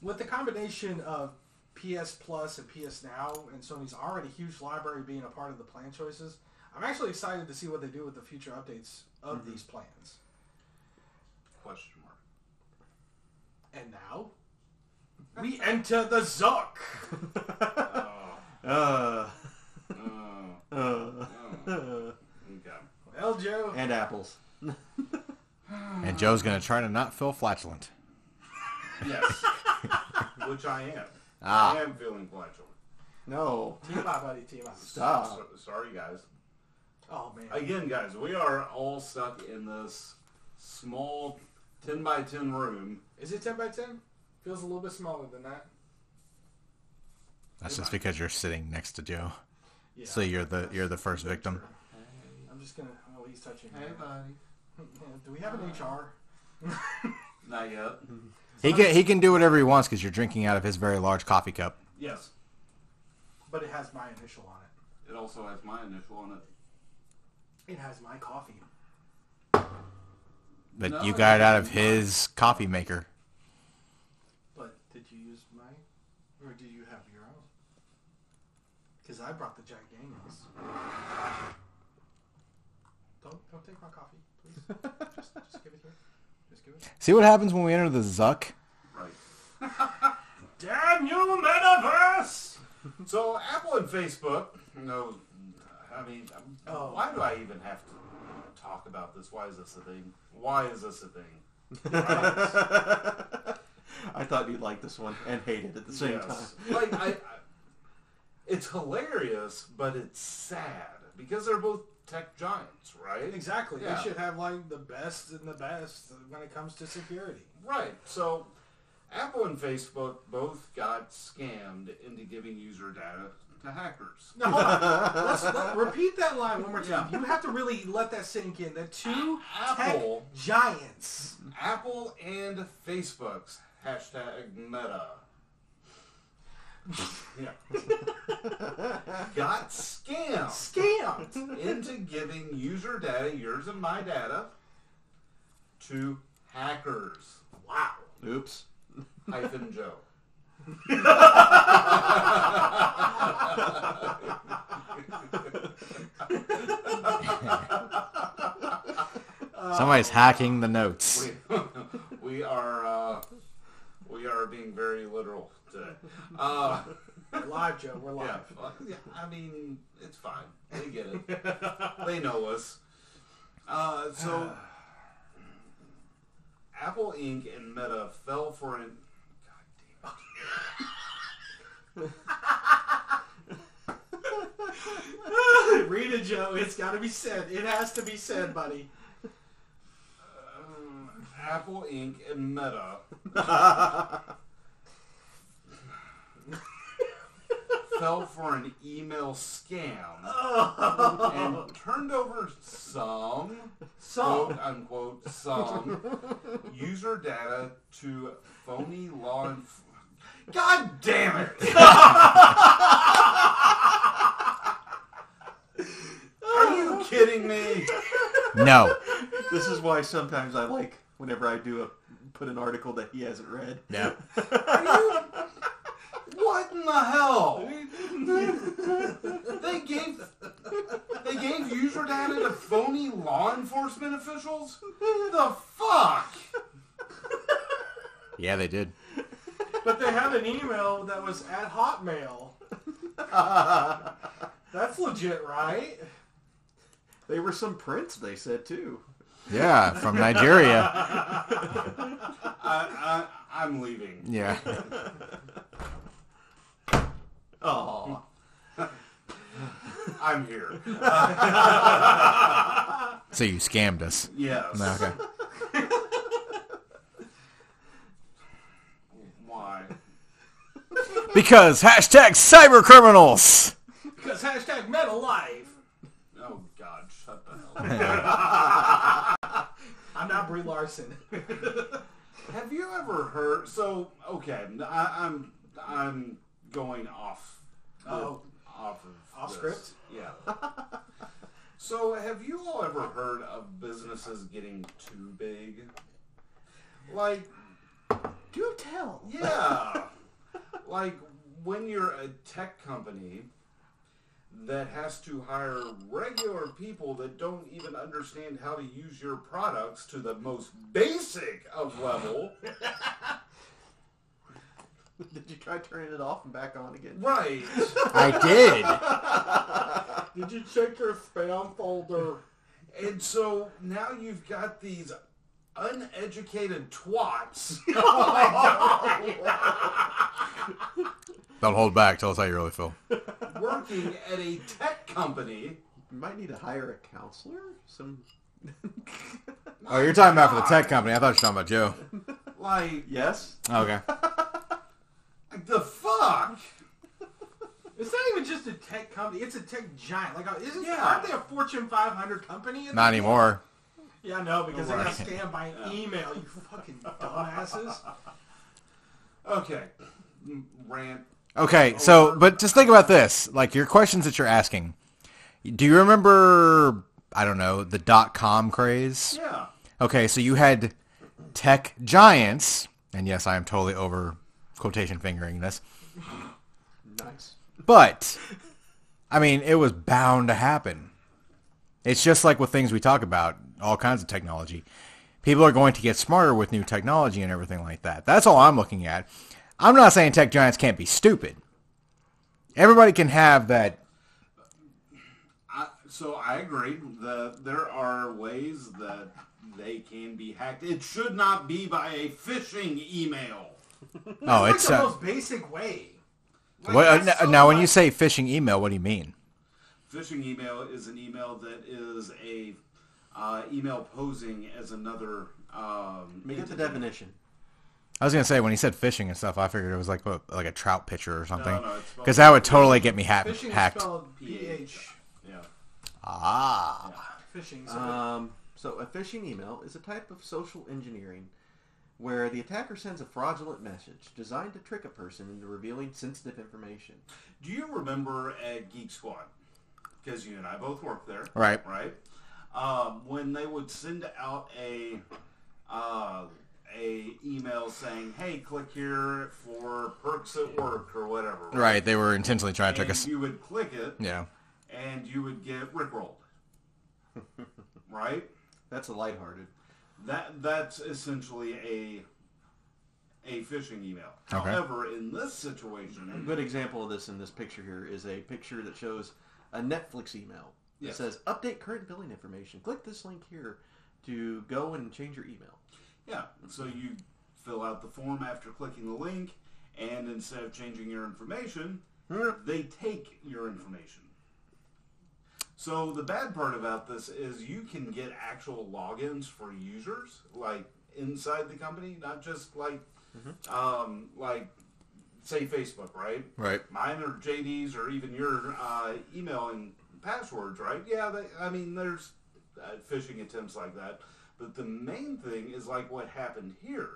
with the combination of PS Plus and PS Now and Sony's already huge library being a part of the plan choices, I'm actually excited to see what they do with the future updates of these plans. Question mark. And now we (laughs) enter the Zuck. Oh, Uh, oh, uh, oh. uh, Okay. Well, Joe, and apples. (sighs) And Joe's going to try to not feel flatulent. Yes. (laughs) Which I am. Ah. I am feeling flatulent. No. team up, buddy, team up. Stop. So- sorry, guys. Oh man, Again, guys, we are all stuck in this small 10 by 10 room. is it ten by ten? Feels a little bit smaller than that. That's just because you're sitting next to Joe. Yeah. So you're the you're the first victim. I'm just gonna. Oh, he's touching. me. Hey, buddy. (laughs) Do we have an HR? (laughs) Not yet. (laughs) He can he can do whatever he wants because you're drinking out of his very large coffee cup. Yes. But it has my initial on it. It also has my initial on it. It has my coffee. But No, you got it out of his coffee maker. But did you use mine, or did you have your own? Because I brought the Jack Daniels. Don't don't take my coffee, please. (laughs) just just give it here. Just. See what happens when we enter the Zuck? Right. (laughs) Damn you, metaverse! So Apple and Facebook, no, I mean, Oh. why do I even have to talk about this? Why is this a thing? Why is this a thing? (laughs) I thought you'd like this one and hate it at the same Yes. time. like I, (laughs) I, it's hilarious, but it's sad because they're both tech giants, right? Exactly. Yeah. They should have like the best and the best when it comes to security. Right. So Apple and Facebook both got scammed into giving user data to hackers. (laughs) No, hold on. Let's let, repeat that line one more time. Yeah. You have to really let that sink in. The two Apple. tech giants. Apple and Facebook's hashtag Meta. Yeah. (laughs) got scammed Scammed. into giving user data, yours and my data, to hackers. Wow. Oops. Hyphen Joe. (laughs) Somebody's hacking the notes. we, (laughs) we are uh, we are being very literal today. (laughs) Uh, We're live, Joe. We're live. yeah, well, yeah, I mean it's fine. They get it. (laughs) they know us. Uh, so (sighs) Apple Inc. and Meta fell for an. God damn it. (laughs) Read it, Joe. It's got to be said. It has to be said, buddy. Um, Apple Inc. and Meta fell for an email scam oh. and turned over some, Some. quote unquote, some user data to phony law enforcement. God damn it! (laughs) Are you kidding me? No. This is why sometimes I like whenever I do a put an article that he hasn't read. Yeah. Are you? What in the hell? (laughs) they gave they gave user data to phony law enforcement officials. The fuck? Yeah, they did. But they had an email that was at Hotmail. That's legit, right? They were some prints, they said too. Yeah, from Nigeria. (laughs) I, I I'm leaving. Yeah. (laughs) Oh, (laughs) I'm here. So you scammed us. Yes. Okay. Why? Because hashtag cyber criminals. Because hashtag meta life. Oh God! Shut the hell. up. I'm not Brie Larson. (laughs) Have you ever heard? So okay, I, I'm I'm going off. the- Oh. off of Off this. script? Yeah. (laughs) so have you all ever heard of businesses getting too big? Like do tell. yeah, (laughs) like when you're a tech company that has to hire regular people that don't even understand how to use your products to the most basic of level. (laughs) (laughs) Did you try turning it off and back on again? Right. (laughs) I did. Did you check your spam folder? And so now you've got these uneducated twats (laughs) oh Don't hold back. Tell us how you really feel. working at a tech company. You might need to hire a counselor. Some. Oh, you're talking about for the tech company. I thought you were talking about Joe. Like, yes. Okay. The fuck? (laughs) It's not even just a tech company. It's a tech giant. Like, uh, isn't Yeah. aren't they a Fortune 500 company? Not anymore. Yeah, no, because they got Right. scammed by email. You fucking dumbasses. (laughs) Okay. Rant. Okay, so but just think about this. Like your questions that you're asking. Do you remember I don't know, the dot com craze? Yeah. Okay, so you had tech giants, and yes, I am totally over quotation fingering this. Nice. But I mean, it was bound to happen. It's just like with things we talk about, all kinds of technology. People are going to get smarter with new technology and everything like that. That's all I'm looking at. I'm not saying tech giants can't be stupid. Everybody can have that. I, so I agree that there are ways that they can be hacked. It should not be by a phishing email. Oh, It's it's like the uh, most basic way. Like, what, uh, so now when you say phishing email, what do you mean? phishing email is an email that is a uh, email posing as another. Um, Make it the definition. I was gonna say when he said phishing and stuff, I figured it was like what, like a trout pitcher or something, No, no, because that would totally get me ha- Phishing hacked. is spelled P-H. Yeah. Ah, Phishing. So Um, so a phishing email is a type of social engineering where the attacker sends a fraudulent message designed to trick a person into revealing sensitive information. Do you remember at Geek Squad? Because you and I both worked there. Right. Right. Um, when they would send out a uh, a email saying, "Hey, click here for perks at work or whatever." right. They were intentionally trying to trick us. you would click it, Yeah. and you would get rickrolled. (laughs) right. That's a lighthearted. That that's essentially a a phishing email. Okay. However, in this situation, A good example of this in this picture here is a picture that shows a Netflix email. It Yes. says, update current billing information. Click this link here to go and change your email. yeah. So you fill out the form after clicking the link, and instead of changing your information, hmm. they take your information. So the bad part about this is you can get actual logins for users, like inside the company, not just like, um, like say Facebook, right? Right. Mine or JD's or even your uh, email and passwords, right? Yeah, they, I mean, there's uh, phishing attempts like that. But the main thing is like what happened here.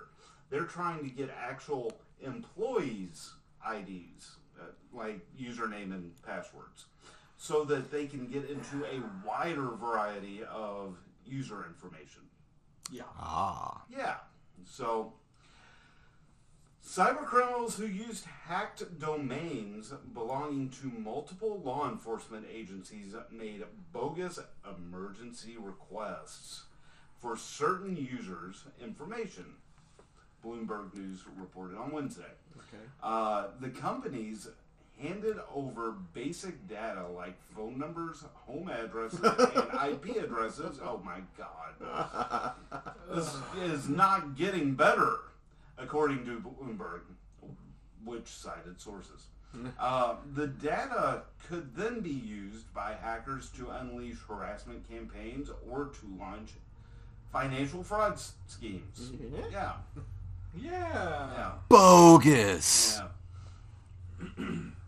They're trying to get actual employees' IDs, uh, like username and passwords, so that they can get into a wider variety of user information. Yeah. Ah. Yeah. So, cyber criminals who used hacked domains belonging to multiple law enforcement agencies made bogus emergency requests for certain users' information. Bloomberg News reported on Wednesday. Okay. Uh, the companies handed over basic data like phone numbers, home addresses, (laughs) and IP addresses. Oh my God. This is not getting better, according to Bloomberg, which cited sources. (laughs) Uh, the data could then be used by hackers to unleash harassment campaigns or to launch financial fraud s- schemes. Yeah. Yeah, Yeah. yeah. Bogus. Yeah. (clears throat)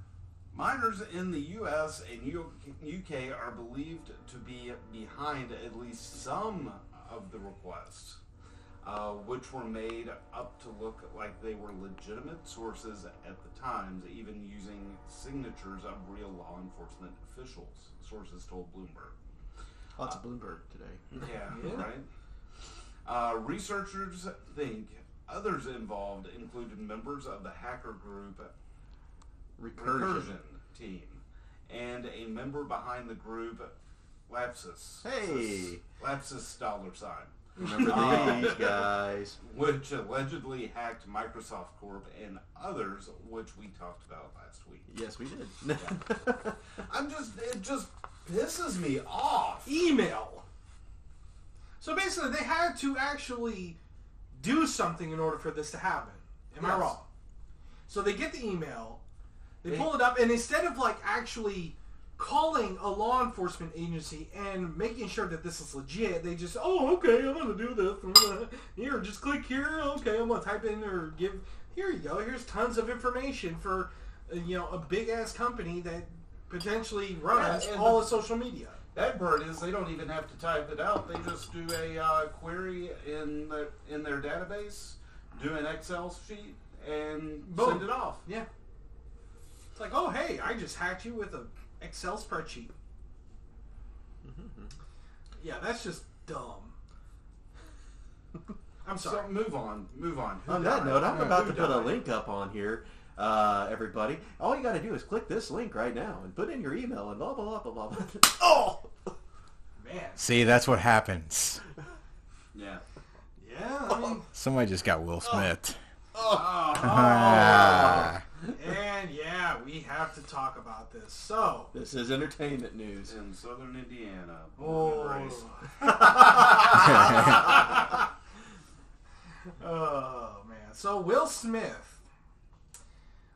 Minors in the U.S. and UK are believed to be behind at least some of the requests, uh, which were made up to look like they were legitimate sources at the times, even using signatures of real law enforcement officials. Sources told Bloomberg. Lots of Bloomberg today. Yeah, (laughs) Yeah. right. Uh, researchers think others involved included members of the hacker group Recursion. Recursion team and a member behind the group Lapsus. Hey. Lapsus dollar sign, Remember um, these guys? (laughs) which allegedly hacked Microsoft Corp and others, which we talked about last week. Yes, we did. (laughs) I'm just, it just pisses me off. Email. So basically, they had to actually do something in order for this to happen. Am I wrong? So they get the email, they They- pull it up, and instead of like actually calling a law enforcement agency and making sure that this is legit, they just, oh, okay, I'm gonna do this. I'm gonna, here, just click here. Okay, I'm gonna type in or give. Here you go. Here's tons of information for, uh, you know, a big ass company that potentially runs and all the- of social media. That part is they don't even have to type it out. They just do a uh, query in the, in their database, do an Excel sheet, and Boom. send it off. Yeah. It's like, oh, hey, I just hacked you with a Excel spreadsheet. Yeah, that's just dumb. (laughs) I'm sorry. So move on, move on. Who On that died? note, I'm Who about to put a link up on here, uh, everybody. All you got to do is click this link right now and put in your email and blah blah blah blah blah. (laughs) oh, Man. See, that's what happens. Yeah. Yeah, I mean, Somebody just got Will Smith. Oh, Ah. And yeah, we have to talk about this. So, this is entertainment news. in southern Indiana. born and oh. (laughs) oh man. So Will Smith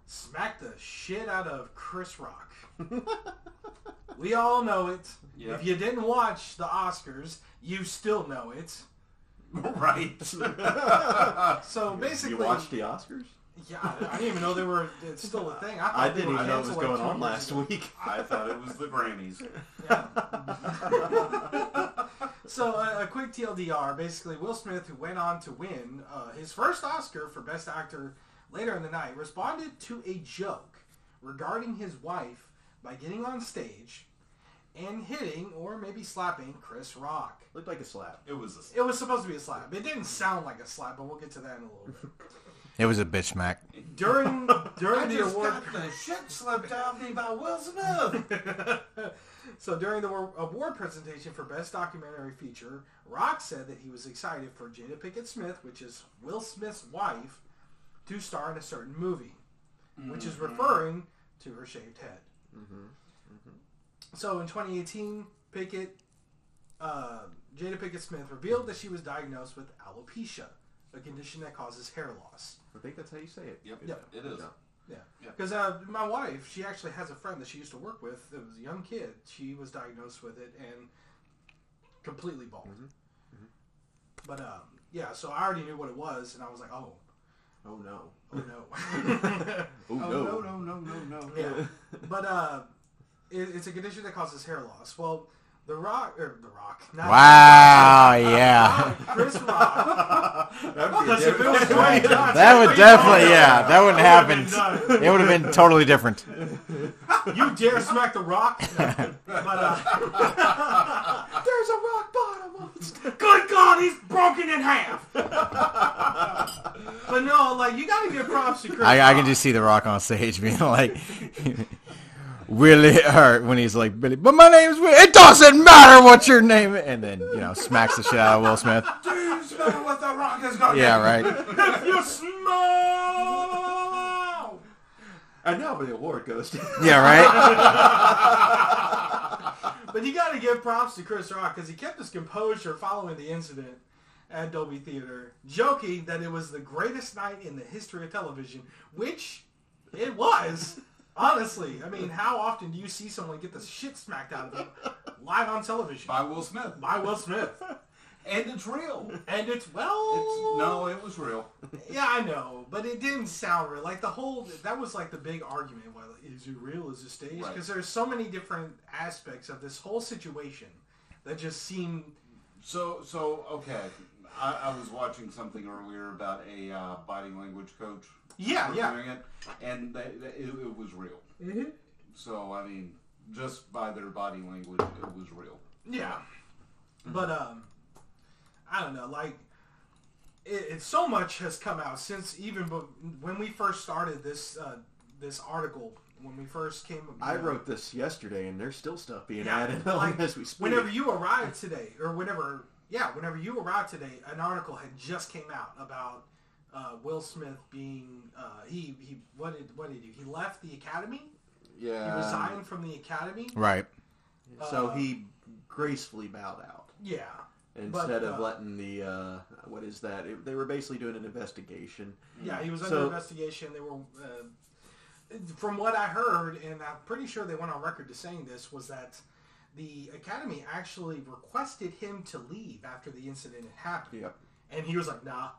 smacked the shit out of Chris Rock. (laughs) we all know it. Yep. If you didn't watch the Oscars, you still know it. right. (laughs) So basically, you watched the Oscars? Yeah, I, I didn't even know they were it's still a thing. I, I didn't even know it was going on last ago. week. I thought it was the Grammys. (laughs) So uh, a quick TLDR, basically, Will Smith, who went on to win uh, his first Oscar for Best Actor later in the night, responded to a joke regarding his wife by getting on stage and hitting or maybe slapping Chris Rock. Looked like a slap. It was a It was supposed to be a slap. It didn't sound like a slap, but we'll get to that in a little bit. (laughs) It was a bitch smack. During (laughs) during I the just award got the (laughs) shit slipped out of me by Will Smith. (laughs) So during the award- award presentation for Best Documentary Feature, Rock said that he was excited for Jada Pinkett Smith, which is Will Smith's wife, to star in a certain movie, which is mm-hmm. referring to her shaved head. Mm-hmm. Mm-hmm. So in 2018, Pickett, uh, Jada Pinkett Smith revealed that she was diagnosed with alopecia, a condition that causes hair loss. I think that's how you say it. Yep, Yep. it is. Yeah. Yeah, Yeah. because uh, my wife, she actually has a friend that she used to work with. It was a young kid. She was diagnosed with it and completely bald. But um, yeah, so I already knew what it was, and I was like, oh, Oh no. oh no. (laughs) (laughs) Oh, Oh, no. no, no, no, no, no. yeah, but uh, it, it's a condition that causes hair loss. Well, The Rock, or The Rock. not- Wow, yeah. Chris Rock. (laughs) That'd be a Unless if it was different- Dwayne Johnson. That would definitely, yeah, that wouldn't That would've happen. It would have been totally different. You dare smack the rock? (laughs) But uh, (laughs) there's a rock bottom. Good God, he's broken in half. but no, like you gotta give props to Chris. I, I can just see The Rock on stage being like, Willie, or when he's like, Billy, but my name's Willie. It doesn't matter what your name is. And then, you know, smacks the shit out of Will Smith. Do you smell what the rock has got? Yeah, right. If you smell. And now the award goes to. Yeah, right? (laughs) But you got to give props to Chris Rock because he kept his composure following the incident at Dolby Theater, joking that it was the greatest night in the history of television, which it was. Honestly, I mean, how often do you see someone get the shit smacked out of them live on television By Will Smith. by Will Smith? (laughs) And it's real. And it's well, It's, no, it was real. yeah, I know, but it didn't sound real. Like the whole that was like the big argument. Well, is it real? Is it staged? Right. Because there's so many different aspects of this whole situation that just seem So, so okay. I, I was watching something earlier about a uh, body language coach. Yeah, yeah. Doing it, and they, they, it, it was real. Mm-hmm. So, I mean, just by their body language, it was real. Yeah, but um, I don't know. Like, it, it so much has come out since even bu- when we first started this uh, this article. When we first came, I know, wrote this yesterday, and there's still stuff being Yeah, added like, as we speak. Whenever you arrived today, or whenever, yeah, whenever you arrived today, an article had just came out about uh, Will Smith being uh, he he what did what did he do? He left the academy. Yeah, he resigned from the academy. Right. so uh, he gracefully bowed out Yeah, instead But, of uh, letting the uh, what is that? It, they were basically doing an investigation. yeah, he was So- under investigation. They were. Uh, from what I heard, and I'm pretty sure they went on record to saying this, was that the academy actually requested him to leave after the incident had happened, Yep. and he was like, "Nah."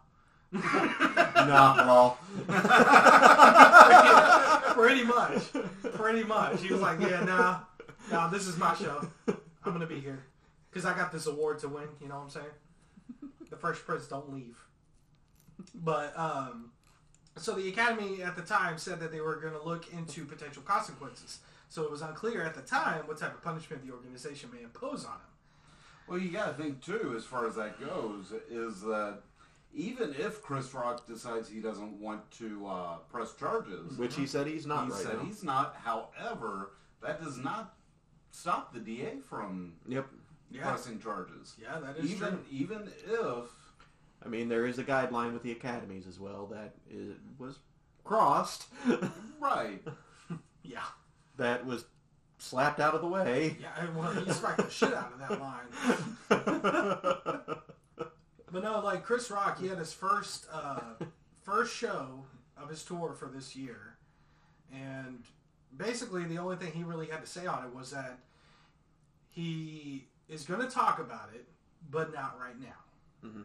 (laughs) nah, well, (laughs) pretty much. Pretty much. He was like, yeah, nah, nah, this is my show. I'm going to be here. Because I got this award to win, you know what I'm saying? The Fresh Prince don't leave. But, um, so the Academy at the time said that they were going to look into potential consequences. So it was unclear at the time what type of punishment the organization may impose on him. Well, you got to think too, as far as that goes, is that even if Chris Rock decides he doesn't want to uh, press charges, which he said he's not he right said now. he's not. However, that does not stop the DA from Yep. Yeah. pressing charges. Yeah, that is even true. even if I mean, there is a guideline with the academies as well that is, was crossed. (laughs) right. Yeah. that was slapped out of the way. Yeah, I- well, he smacked the shit out of that line. (laughs) (laughs) But no, like Chris Rock, he had his first uh, (laughs) first show of his tour for this year, and basically the only thing he really had to say on it was that he is going to talk about it, but not right now. Mhm.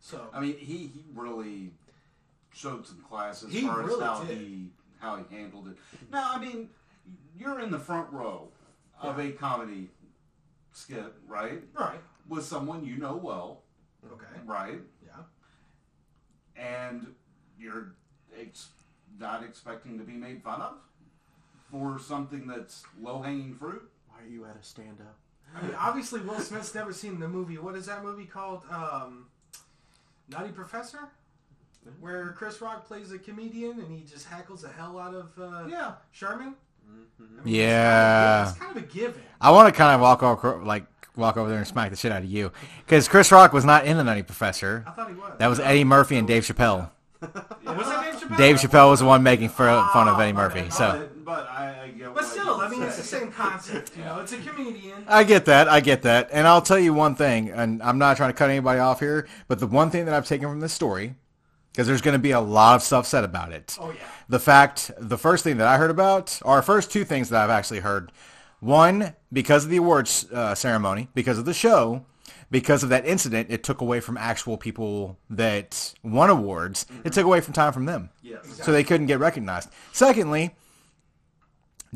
So I mean, he he really showed some class as He far really as how did. he how he handled it. Now, I mean, you're in the front row of a comedy skit, right? right, With someone you know well, okay, right? yeah, And you're ex- not expecting to be made fun of for something that's low hanging fruit. Why are you at a stand up? I mean, obviously Will Smith's never seen the movie. What is that movie called? Um, Nutty Professor, where Chris Rock plays a comedian and he just hackles the hell out of uh, Yeah. Sherman. Mm-hmm. I mean, Yeah. it's kind, of, it's kind of a given. I want to kind of walk over, like, walk over there and smack the shit out of you. Because Chris Rock was not in The Nutty Professor. I thought he was. That was Eddie Murphy and Dave Chappelle. (laughs) was that Dave Chappelle? Dave Chappelle was the one making fur- fun of Eddie Murphy. bad. So But, but I, I get But still, I mean, it's the same concept. You know, it's a comedian. I get that. I get that. And I'll tell you one thing, and I'm not trying to cut anybody off here, but the one thing that I've taken from this story because there's going to be a lot of stuff said about it. Oh yeah. The fact, the first thing that I heard about, or first two things that I've actually heard. One, because of the awards uh, ceremony, because of the show, because of that incident, it took away from actual people that won awards. It took away from time from them. Yes. So they couldn't get recognized. Secondly,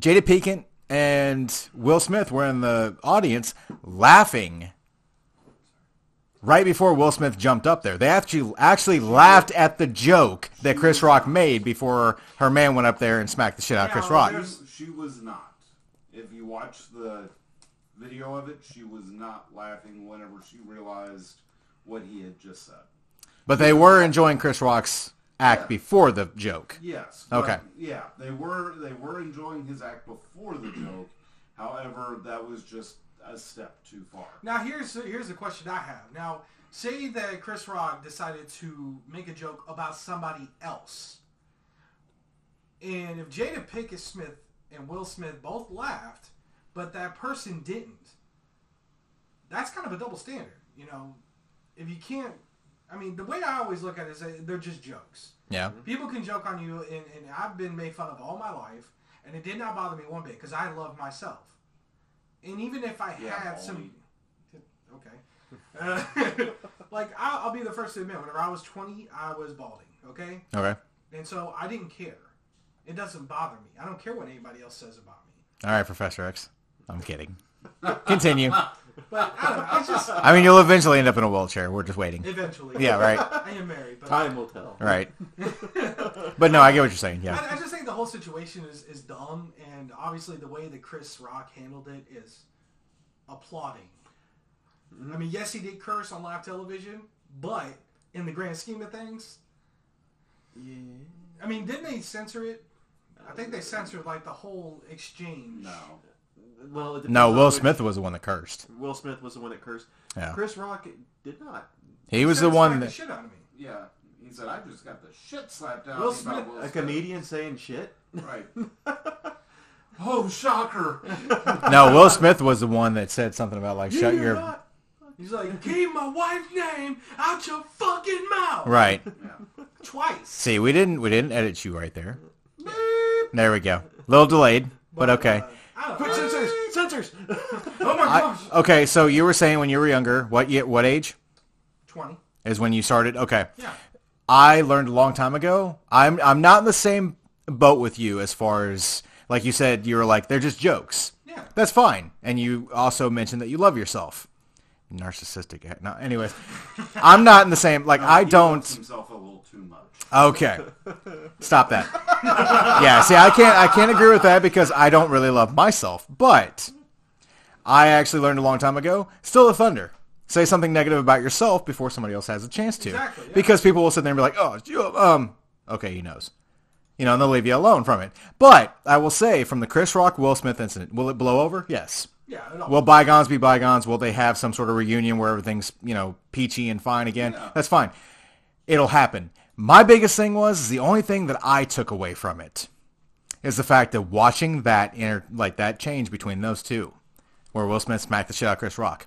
Jada Pinkett and Will Smith were in the audience laughing right before Will Smith jumped up there. They actually actually laughed at the joke that Chris Rock made before her man went up there and smacked the shit out of Chris Rock. She was not. If you watch the video of it, she was not laughing whenever she realized what he had just said. But they were enjoying Chris Rock's act before the joke. Yes. Okay. yeah, they were they were enjoying his act before the joke. However, that was just a step too far. Now here's here's the question I have. Now, say that Chris Rock decided to make a joke about somebody else, and if Jada Pinkett Smith and Will Smith both laughed, but that person didn't, that's kind of a double standard. You know, if you can't, I mean, the way I always look at it is they're just jokes. Yeah. People can joke on you, and, and I've been made fun of all my life, and it did not bother me one bit because I love myself. And even if I Yeah, had some, balding. (laughs) okay, uh, (laughs) like I'll, I'll be the first to admit, whenever I was twenty, I was balding. Okay, Okay. and so I didn't care. It doesn't bother me. I don't care what anybody else says about me. All right, Professor X. I'm kidding. Continue. (laughs) But I don't know. It's just I mean, you'll eventually end up in a wheelchair. We're just waiting. eventually. Yeah, right. I am married, but Time will tell. Right. (laughs) But no, I get what you're saying. Yeah. I, I just think the whole situation is, is dumb, and obviously the way that Chris Rock handled it is applauding. Mm-hmm. I mean, yes, he did curse on live television, but in the grand scheme of things, Yeah. I mean, didn't they censor it? I think they censored like the whole exchange. No. Well, it No, Will Smith was the one that cursed. Will Smith was the one that cursed. Yeah. Chris Rock did not. He was the Smacked one the that. shit out of me. Yeah. He said, "I just got the shit slapped out Will of me Smith- Will A Smith." comedian saying shit. Right. (laughs) oh, shocker! No, Will Smith was the one that said something about like shut You're your. not- He's like, keep my wife's name out your fucking mouth. Right. Yeah. Twice. See, we didn't we didn't edit you right there. There we go. A little delayed, but okay. Uh, Quick know. censors! Censors! (laughs) Oh my I, gosh. okay, so you were saying when you were younger, what ye- what age 20. is when you started? Okay. Yeah. I learned a long time ago. I'm I'm not in the same boat with you as far as like you said you were like they're just jokes. Yeah. That's fine. And you also mentioned that you love yourself. Narcissistic. No, anyways, (laughs) I'm not in the same like I don't himself a little too much. Okay. Stop that. Yeah, see I can't I can't agree with that because I don't really love myself. But I actually learned a long time ago, still a thunder. Say something negative about yourself before somebody else has a chance to. Exactly, yeah. Because people will sit there and be like, "Oh, you- um, okay, he knows." You know, and they'll leave you alone from it. But I will say, from the Chris Rock Will Smith incident, will it blow over? Yes. Yeah. Will bygones be bygones? Will they have some sort of reunion where everything's, you know, peachy and fine again? That's fine. It'll happen. My biggest thing was the only thing that I took away from it is the fact that watching that inter, like that change between those two, where Will Smith smacked the shit out of Chris Rock.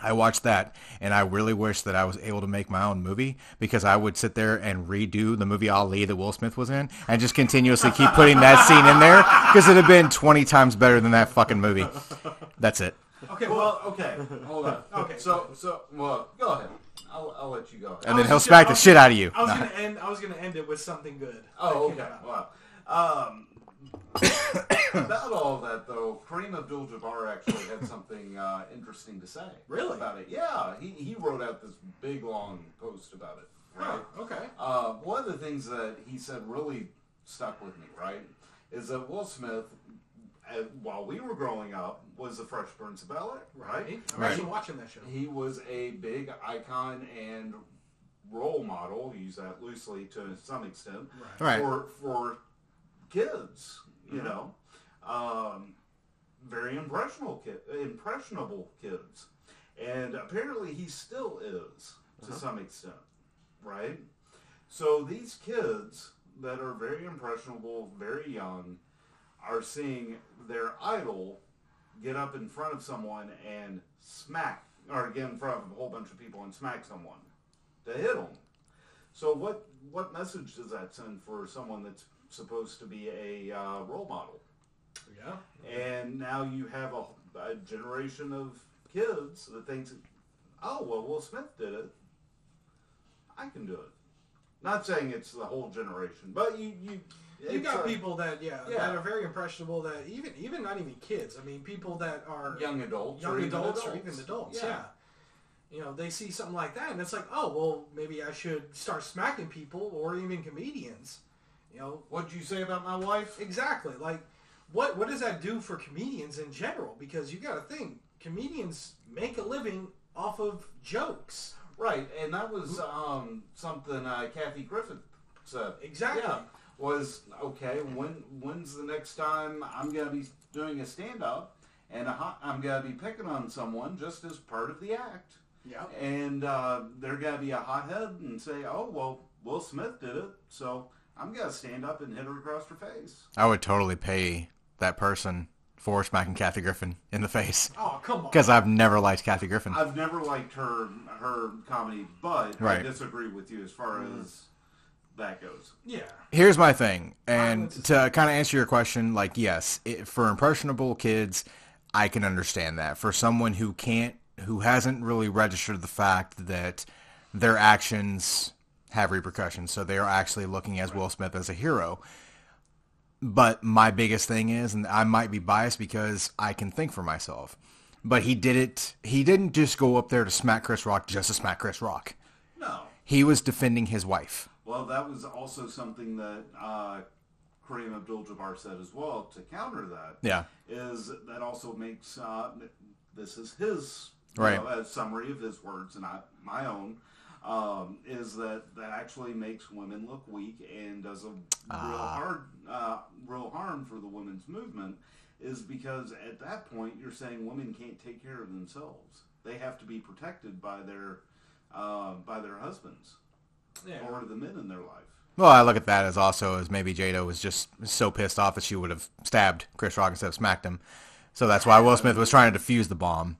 I watched that, and I really wish that I was able to make my own movie because I would sit there and redo the movie Ali that Will Smith was in, and just continuously keep putting that scene in there because it'd have been twenty times better than that fucking movie. That's it. okay. Well, Well, okay, hold on. Okay. So, so, well, go ahead. I'll, I'll let you go. And then he'll smack gonna- the shit out of you. I was gonna end. I was gonna end it with something good. Oh, okay. Wow. Um, (coughs) (coughs) about all that, though, Kareem Abdul-Jabbar actually had something uh, interesting to say. Really? About it. Yeah, he, he wrote out this big, long post about it. Right? Oh, okay. Uh, one of the things that he said really stuck with me, right, is that Will Smith, uh, while we were growing up, was the Fresh Prince of Bel Air, right? I'm Right. actually watching that show. He was a big icon and role model, use that loosely to some extent, Right. for for kids, you know. Um, very impressionable kid, impressionable kids. And apparently he still is to some extent, right? So these kids that are very impressionable, very young, are seeing their idol get up in front of someone and smack, or get in front of a whole bunch of people and smack someone to hit them. So what what message does that send for someone that's supposed to be a uh, role model? Yeah. And now you have a, a generation of kids that thinks, oh well, Will Smith did it. I can do it. Not saying it's the whole generation, but you you You got a- people that yeah, Yeah. that are very impressionable. That even even not even kids. I mean, people that are young adults, young adults, or even adults. Yeah. You know, they see something like that, and it's like, oh well, maybe I should start smacking people, or even comedians. You know, What'd you say about my wife? exactly. Like, what what does that do for comedians in general? Because you got to think, comedians make a living off of jokes. Right, and that was um, something uh, Kathy Griffin said. Exactly. Yeah, was okay. When when's the next time I'm gonna be doing a stand up and a hot, I'm gonna be picking on someone just as part of the act, Yeah. and uh, they're gonna be a hothead and say, "Oh well, Will Smith did it, so I'm gonna stand up and hit her across her face." I would totally pay that person for smacking Kathy Griffin in the face Oh come on. because I've never liked Kathy Griffin. I've never liked her her comedy, but I disagree with you as far as that goes. Yeah. Here's my thing, and to kind of answer your question, like yes, it, for impressionable kids, I can understand that. For someone who can't, who hasn't really registered the fact that their actions have repercussions, so they are actually looking as Will Smith as a hero. But my biggest thing is, and I might be biased because I can think for myself, but he did it. He didn't just go up there to smack Chris Rock just to smack Chris Rock. No. He was defending his wife. Well, that was also something that uh, Kareem Abdul-Jabbar said as well. To counter that, Yeah. is that also makes uh, this is his Right. know, summary of his words and not my own. Um, is that that actually makes women look weak and does a real Ah. hard, uh, real harm for the women's movement? Is because at that point you're saying women can't take care of themselves. They have to be protected by their uh, by their husbands Yeah. or the men in their life. Well, I look at that as also as maybe Jada was just so pissed off that she would have stabbed Chris Rock instead of smacked him. So that's why Will Smith was trying to defuse the bomb.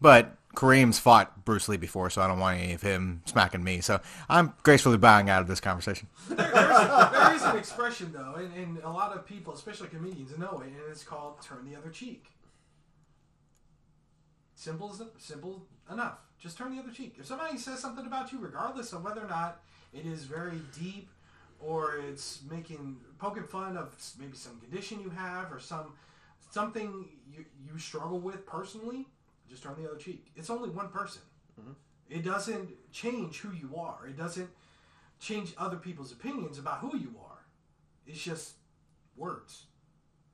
But Kareem's fought Bruce Lee before, so I don't want any of him smacking me. So I'm gracefully bowing out of this conversation. (laughs) there, there's, there is an expression though, and, and a lot of people, especially comedians, know it, and it's called "turn the other cheek." Simple simple enough. Just turn the other cheek. If somebody says something about you, regardless of whether or not it is very deep or it's making poking fun of maybe some condition you have or some something you, you struggle with personally, just turn the other cheek. It's only one person. Mm-hmm. It doesn't change who you are. It doesn't change other people's opinions about who you are. It's just words.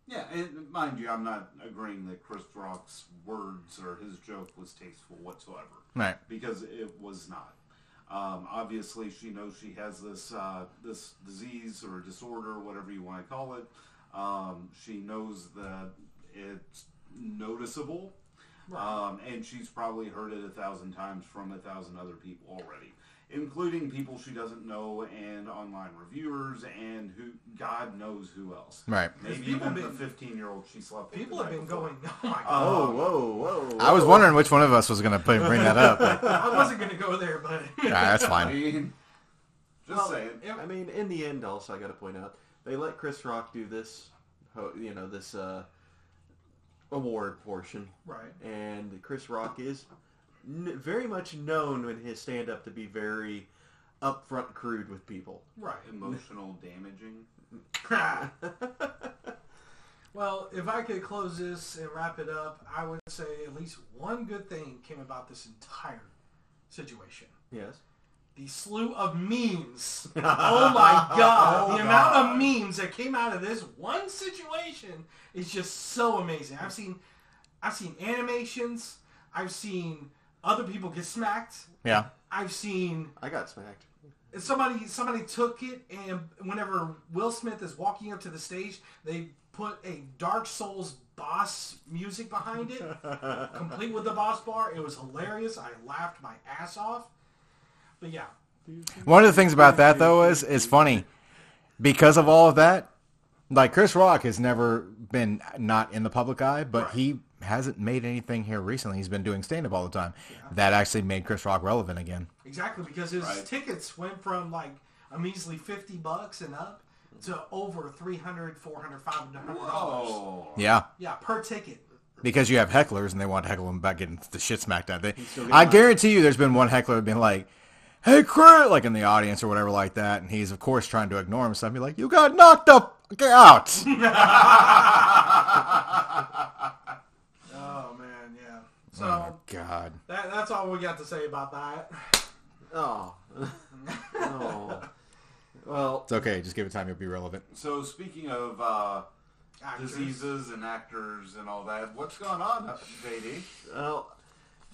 Yeah, and mind you, I'm not agreeing that Chris Rock's words or his joke was tasteful whatsoever. Right. Because it was not. Um, obviously, she knows she has this uh, this disease or disorder, whatever you want to call it. Um, she knows that it's noticeable, um, and she's probably heard it a thousand times from a thousand other people already, including people she doesn't know and online reviewers and who God knows who else. Right. Maybe even been- the 15 year old she slept with. People have been before. going, oh my god. Whoa, whoa, whoa! I was wondering which one of us was going to bring that up. but- (laughs) I wasn't going to go there, but. (laughs) Nah, that's I fine. mean, just Well, saying. I mean, in the end, also I got to point out they let Chris Rock do this, you know, this uh, award portion, right. and Chris Rock is n- very much known in his stand-up to be very upfront, crude with people. Right. Emotional damaging. (laughs) well, if I could close this and wrap it up, I would say at least one good thing came about this entire situation. Yes. The slew of memes. (laughs) oh my god. Oh the amount of memes that came out of this one situation is just so amazing. I've seen I've seen animations, I've seen other people get smacked, Yeah. I've seen I got smacked. somebody somebody took it and whenever Will Smith is walking up to the stage, they put a Dark Souls boss music behind it, (laughs) complete with the boss bar. It was hilarious. I laughed my ass off. But yeah, One of the things about that though is is funny because of all of that. Like Chris Rock has never been not in the public eye, but Right. he hasn't made anything here recently. He's been doing stand up all the time. That actually made Chris Rock relevant again. Exactly, because his Right. tickets went from like a measly 50 bucks and up to over 300 400 500 dollars. Yeah. Yeah, per ticket. Because you have hecklers and they want to heckle him about getting the shit smacked out. They, still getting I guarantee you there's been one heckler being like, hey, Chris, like in the audience or whatever like that. And he's, of course, trying to ignore him. So I'd be like, you got knocked the fuck out. (laughs) (laughs) Oh. So oh, God. that, that's all we got to say about that. Oh. (laughs) oh. Well, It's okay. Just give it time. You'll be relevant. So speaking of uh, Actors. diseases and actors and all that, what's going on, JD? well,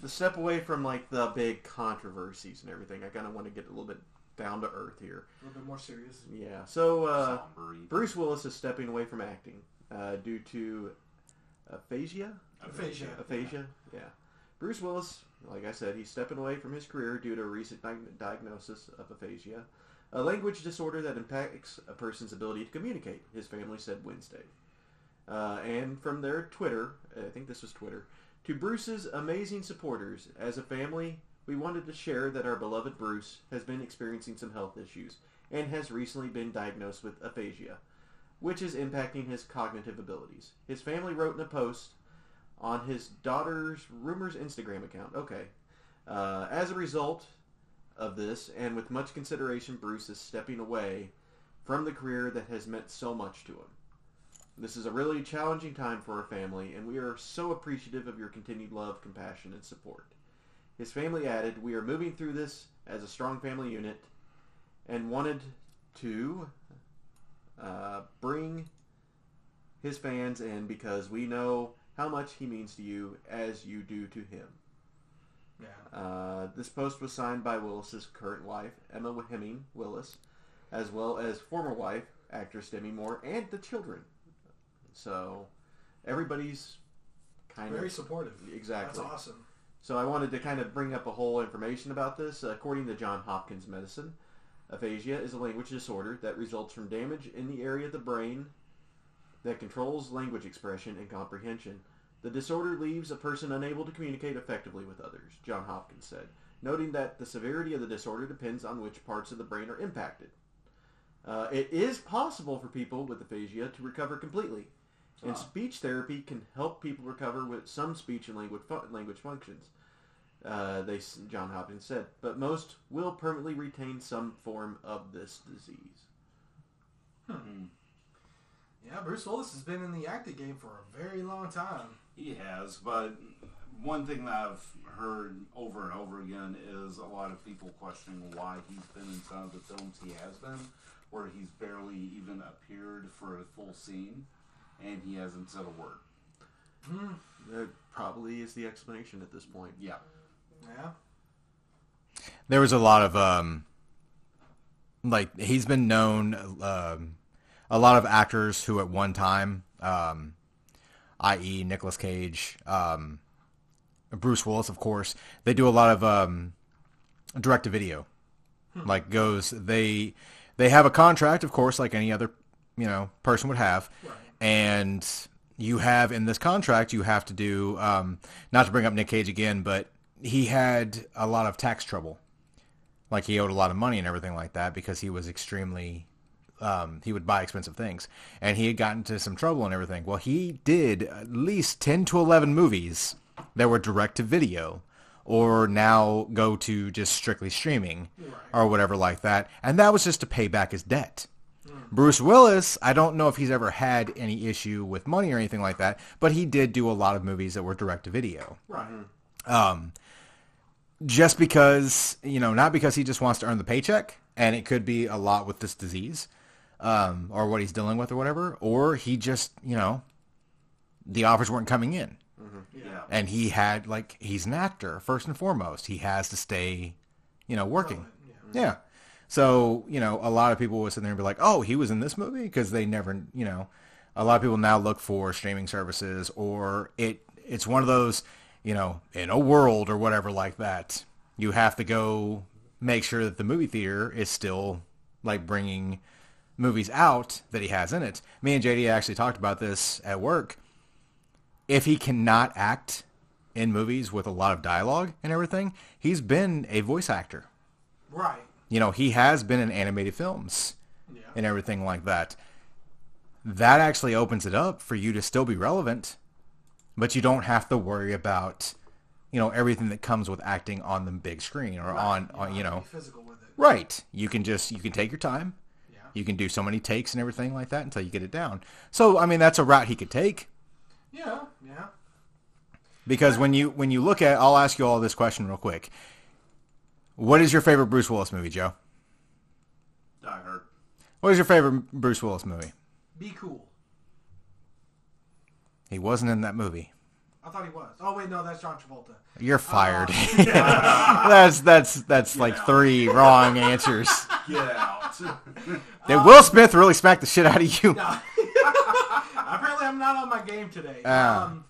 to step away from like the big controversies and everything, I kind of want to get a little bit down to earth here. A little bit more serious. Yeah. So uh, Bruce Willis is stepping away from acting uh, due to aphasia. Aphasia. Aphasia. Yeah. Bruce Willis, like I said, he's stepping away from his career due to a recent di- diagnosis of aphasia, a language disorder that impacts a person's ability to communicate. His family said Wednesday. Uh, and from their Twitter, I think this was Twitter, to Bruce's amazing supporters, as a family, we wanted to share that our beloved Bruce has been experiencing some health issues and has recently been diagnosed with aphasia, which is impacting his cognitive abilities. His family wrote in a post on his daughter's Rumer's Instagram account. Okay. Uh, as a result of this, and with much consideration, Bruce is stepping away from the career that has meant so much to him. This is a really challenging time for our family, and we are so appreciative of your continued love, compassion, and support. His family added, We are moving through this as a strong family unit and wanted to uh, bring his fans in because we know how much he means to you as you do to him. Yeah. Uh, this post was signed by Willis's current wife, Emma Hemming Willis, as well as former wife, actress Demi Moore, and the children. So everybody's kind Very of very supportive. exactly. That's awesome. So I wanted to kind of bring up a whole information about this. According to John Hopkins Medicine, aphasia is a language disorder that results from damage in the area of the brain that controls language expression and comprehension. The disorder leaves a person unable to communicate effectively with others, John Hopkins said, noting that the severity of the disorder depends on which parts of the brain are impacted. Uh, it is possible for people with aphasia to recover completely, and Ah. speech therapy can help people recover with some speech and language fu- language functions. Uh, they John Hopkins said, but most will permanently retain some form of this disease. Yeah, Bruce Willis has been in the acting game for a very long time. He has, but one thing that I've heard over and over again is a lot of people questioning why he's been in some of the films he has been, where he's barely even appeared for a full scene, and he hasn't said a word. That probably is the explanation at this point. Yeah. Yeah. There was a lot of um, like he's been known um, a lot of actors who at one time, um, i.e. Nicolas Cage, um, Bruce Willis, of course, they do a lot of um, direct to video. Like goes they they have a contract, of course, like any other you know person would have, Right. and you have in this contract you have to do um, not to bring up Nick Cage again, but he had a lot of tax trouble. Like he owed a lot of money and everything like that because he was extremely um, he would buy expensive things. And he had gotten into some trouble and everything. Well he did at least 10 to 11 movies that were direct to video or now go to just strictly streaming or whatever like that. And that was just to pay back his debt. Bruce Willis, I don't know if he's ever had any issue with money or anything like that, but he did do a lot of movies that were direct to video. Right. um, just because you know, not because he just wants to earn the paycheck, and it could be a lot with this disease, um, or what he's dealing with, or whatever, or he just you know, the offers weren't coming in, Yeah. and he had like he's an actor first and foremost. He has to stay, you know, working. Yeah. So you know, a lot of people would sit there and be like, "Oh, he was in this movie," because they never, you know, a lot of people now look for streaming services, or it. It's one of those, you know, in a world or whatever like that. You have to go make sure that the movie theater is still like bringing movies out that he has in it. Me and JD actually talked about this at work. If he cannot act in movies with a lot of dialogue and everything, he's been a voice actor. Right. You know, he has been in animated films Yeah. and everything like that. That actually opens it up for you to still be relevant, but you don't have to worry about, you know, everything that comes with acting on the big screen or on, on you know, Be physical with it. right. You can just you can take your time. Yeah. You can do so many takes and everything like that until you get it down. So I mean, that's a route he could take Yeah. Yeah. because when you when you look at, I'll ask you all this question real quick. What is your favorite Bruce Willis movie, Joe? Die Hard. What is your favorite Bruce Willis movie? Be cool. He wasn't in that movie. I thought he was. Oh wait, no, that's John Travolta. You're fired. (laughs) (laughs) that's that's that's like three wrong answers. Get out. Did Will Smith really smack the shit out of you? (laughs) No. Apparently, I'm not on my game today. Ah. um,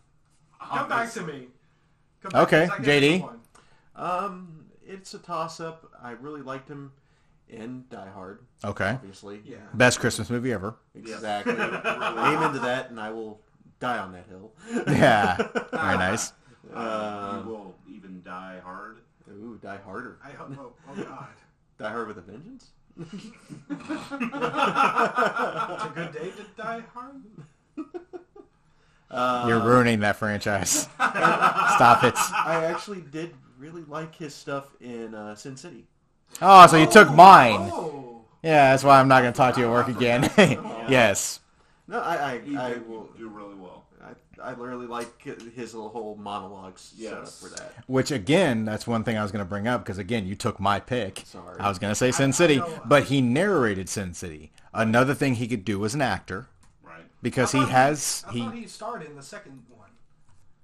come back to me. Come back Okay, to me, 'cause I get JD. Um, it's a toss-up. I really liked him in Die Hard, Okay. obviously. Yeah. Best Christmas movie ever. Exactly. Aim into that, and I will die on that hill. Yeah. (laughs) Very nice. Uh, you will even die hard. Ooh, Die Harder. I hope. Oh, oh God. (laughs) Die Hard with a Vengeance? (laughs) It's a good day to die hard. Uh, You're ruining that franchise. Stop it. I actually did really like his stuff in uh, Sin City. Oh, so you took mine. Oh. Yeah, that's why I'm not going to talk to you at work again. yes. No, I I, I will. do really well. I, I really like his little whole monologues set up Yes. for that. Which again, that's one thing I was going to bring up because again, you took my pick. Sorry. I was going to say Sin I City, know. but he narrated Sin City. Another thing he could do as an actor Right. because he thought has I he thought he starred in the second one.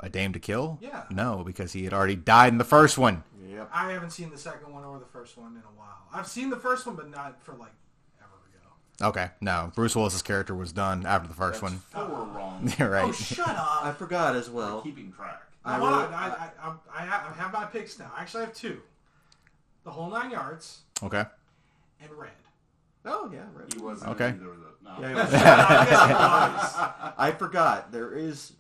a Dame to Kill. Yeah. No, because he had already died in the first one. Yep. I haven't seen the second one or the first one in a while. I've seen the first one, but not for like ever ago. Okay, no, Bruce Willis's character was done after the first That's one. four wrong. (laughs) You're right. Oh, shut up! I forgot as well. Keeping track. I Hold really- on, I, I, I, I have I have my picks now. Actually I actually have two: the whole nine yards Okay. and red. Oh yeah, red. He wasn't Okay. in either of the. No. Yeah, he (laughs) was. I guess it was. I forgot. There is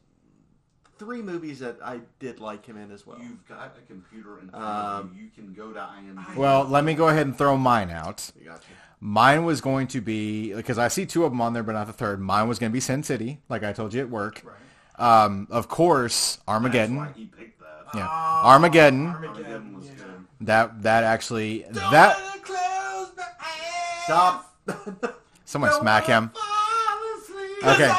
three movies that I did like him in as well. You've got a computer in front of Um, you. You can go to IMDb. Well, let me go ahead and throw mine out. You got you. Mine was going to be because I see two of them on there, but not the third. Mine was going to be Sin City, like I told you at work. Right. Um, of course, That's Armageddon. why he picked that. Yeah, Oh, Armageddon. Armageddon was yeah. good. That that actually that Don't close my eyes. Stop. (laughs) someone Don't smack him. fall asleep. Okay.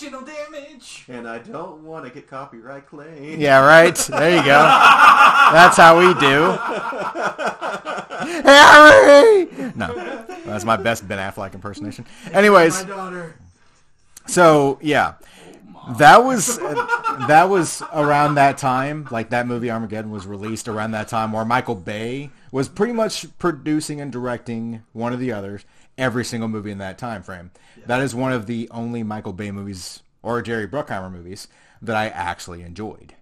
'Cause I have emotional damage. and I don't want to get copyright claim. Yeah, right. There you go. (laughs) That's how we do. (laughs) Harry. No, that's my best Ben Affleck impersonation. Anyways, My daughter. so yeah, that was that was around that time. Like that movie Armageddon was released around that time, where Michael Bay was pretty much producing and directing one of the others every single movie in that time frame. That is one of the only Michael Bay movies or Jerry Bruckheimer movies that I actually enjoyed.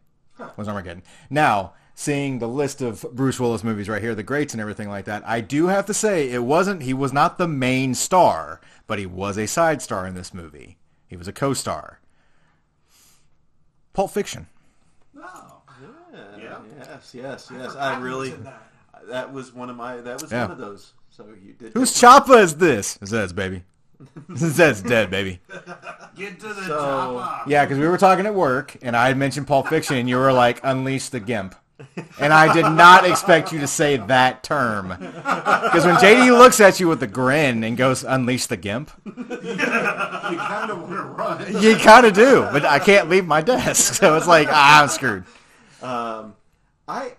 Was Armageddon. Now, seeing the list of Bruce Willis movies right here, the greats and everything like that, I do have to say it wasn't he was not the main star, but he was a side star in this movie. He was a co-star. Pulp Fiction. No. Yeah, Yeah. Yes, yes, yes. forgot I really that. That was one of my. That was Yeah. one of those. So you did. Whose choppa is this? Zed's baby. (laughs) Zed's dead, baby. Get to the So- chopper. Yeah, because we were talking at work, and I had mentioned Pulp Fiction, and you were like, "Unleash the Gimp," and I did not expect you to say that term. Because when JD looks at you with a grin and goes, "Unleash the Gimp," (laughs) You kind of want to run. you kind of do, but I can't leave my desk, so it's like ah, I'm screwed. Um, I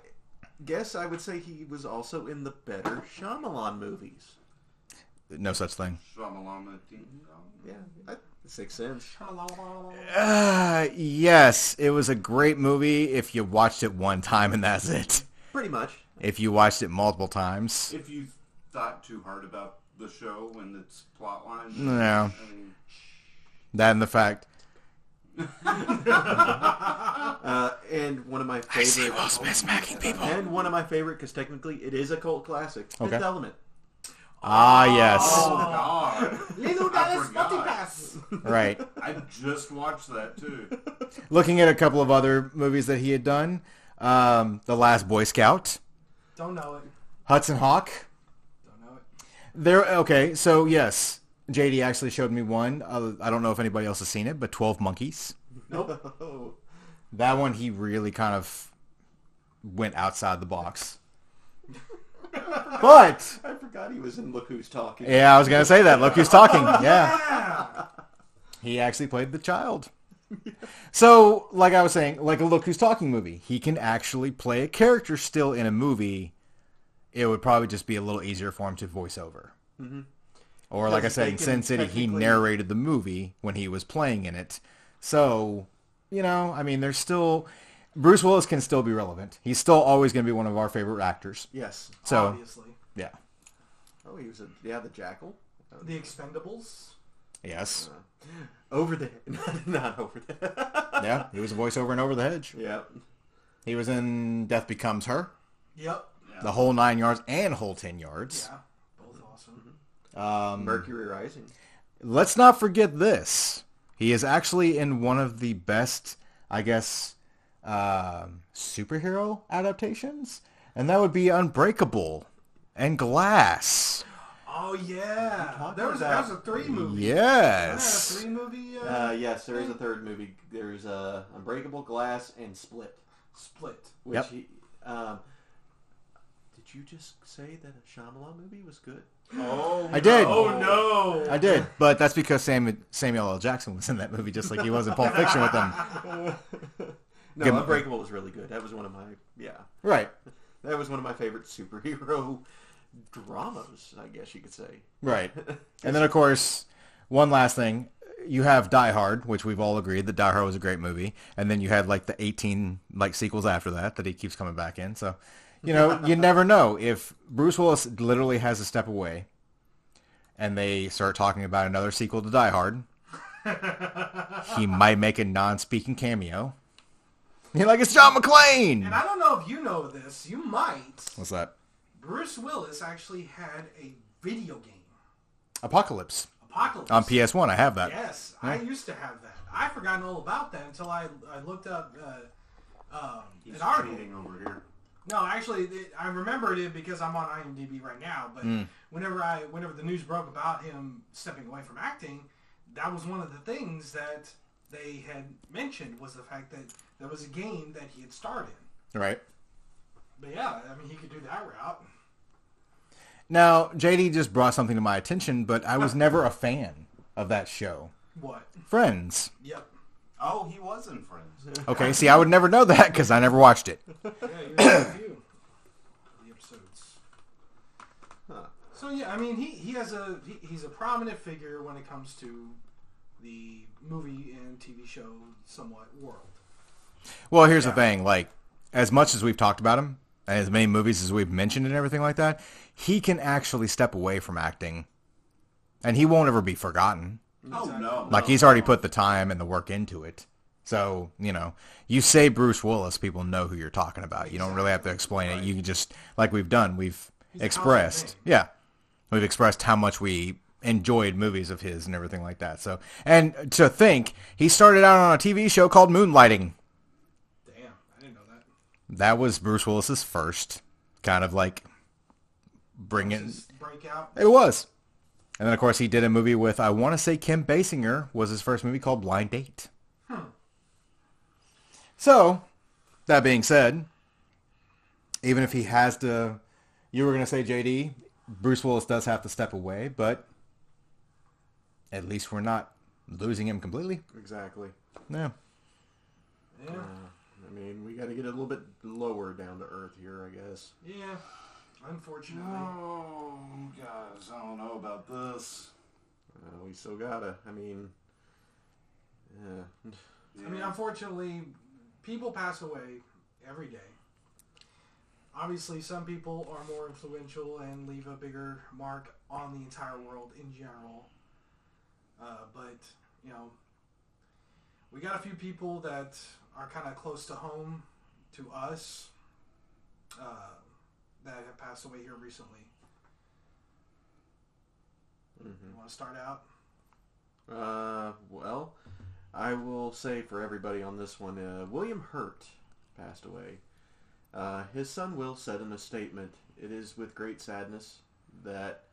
guess I would say he was also in the better Shyamalan movies. No such thing. Shamalama Ding Dong. Yeah, I, Sixth Sense. Uh, yes, it was a great movie if you watched it one time and that's it. Pretty much. If you watched it multiple times, If you thought too hard about the show and its plot line, No. I mean, that and the fact. (laughs) Uh, and one of my favorite. Smith smacking people. And one of my favorite, because technically it is a cult classic. Fifth Okay. Element. Ah, yes. Oh (laughs) God! Leeloo I Dallas forgot. Spotty Pass. Right. (laughs) I just watched that too. Looking at a couple of other movies that he had done, um, The Last Boy Scout, Don't know it. Hudson Hawk. Don't know it. There. Okay, so yes, JD actually showed me one. Uh, I don't know if anybody else has seen it, but Twelve Monkeys. Nope. (laughs) That one he really kind of went outside the box. (laughs) but I forgot he was in Look Who's Talking. yeah, I was gonna say that. Look who's talking. (laughs) Yeah, he actually played the child. So, like I was saying, like a Look Who's Talking movie, he can actually play a character still in a movie. It would probably just be a little easier for him to voice over. Or, like I said, in Sin City, he narrated the movie when he was playing in it. So, you know, I mean, there's still Bruce Willis can still be relevant. He's still always going to be one of our favorite actors. Yes. So, Obviously. yeah, Oh, he was a yeah the Jackal. The Expendables. yes, uh, Over the (laughs) not over the. (laughs) yeah, he was a voiceover in Over the Hedge. yeah. He was in Death Becomes Her, Yep. the whole nine yards and whole ten yards. Yeah. Both awesome. Um, Mercury Rising. let's not forget this. He is actually in one of the best, I guess, um superhero adaptations, and that would be Unbreakable and Glass. Oh yeah. talking There was, about- there was a three movie. Yes. a three movie uh, Uh, yes, there is a third movie. There's uh, Unbreakable Glass and Split. split. Which Yep. he, um, did you just say that a Shyamalan movie was good? Oh, I did. Oh no. I did, but that's because Sam, Samuel L. Jackson was in that movie, just like he was in Pulp Fiction with them. (laughs) No, Good- Unbreakable was really good. That was one of my yeah. Right, That was one of my favorite superhero dramas, I guess you could say. right. (laughs) And then, of course, one last thing. You have Die Hard, which we've all agreed that Die Hard was a great movie, and then you had like the 18 like sequels after that that he keeps coming back in. So, you know, you (laughs) never know if Bruce Willis literally has a step away, and they start talking about another sequel to Die Hard. (laughs) he might make a non-speaking cameo. You're like it's John McClane. And I don't know if you know this. You might. What's that? Bruce Willis actually had a video game, Apocalypse Apocalypse. on PS1. I have that. Yes, I used to have that. I forgotten all about that until I I looked up uh, um, He's an article. over here. No, actually, it, I remembered it because I'm on IMDb right now. But mm. whenever I, whenever the news broke about him stepping away from acting, that was one of the things that they had mentioned was the fact that there was a game that he had starred in. Right. But yeah, I mean, he could do that route. Now, JD just brought something to my attention, but I was (laughs) never a fan of that show. What? Friends. Yep. Oh, he was in Friends. (laughs) Okay, see, I would never know that because I never watched it. Yeah, you have the episodes. Huh. So yeah, I mean, he, he has a he, he's a prominent figure when it comes to the movie and TV show somewhat world. Well, here's the thing: like, as much as we've talked about him, and as many movies as we've mentioned and everything like that, he can actually step away from acting, and he won't ever be forgotten. Mm-hmm. Oh no! Like no, he's already put the time and the work into it. So, you know, you say Bruce Willis, people know who you're talking about. You don't really have to explain it. You can just, like we've done, we've He's expressed. Yeah. We've expressed how much we enjoyed movies of his and everything like that. So, and to think, he started out on a TV show called Moonlighting. Damn, I didn't know that. That was Bruce Willis's first kind of like bring it. Breakout. It was. And then, of course, he did a movie with, I want to say Kim Basinger was his first movie called Blind Date. So, that being said, even if he has to, you were going to say JD, Bruce Willis does have to step away, but at least we're not losing him completely. Exactly. No. Yeah, uh, I mean, we got to get a little bit lower down to earth here, I guess. yeah. Unfortunately, Oh, guys, I don't know about this. Uh, we still gotta. I mean, yeah. I mean, unfortunately, people pass away every day. Obviously, some people are more influential and leave a bigger mark on the entire world in general. Uh, but you know, we got a few people that are kind of close to home to us uh, that have passed away here recently. You want to start out? Uh, well, I will say for everybody on this one, uh, William Hurt passed away. Uh, his son Will said in a statement, "It is with great sadness that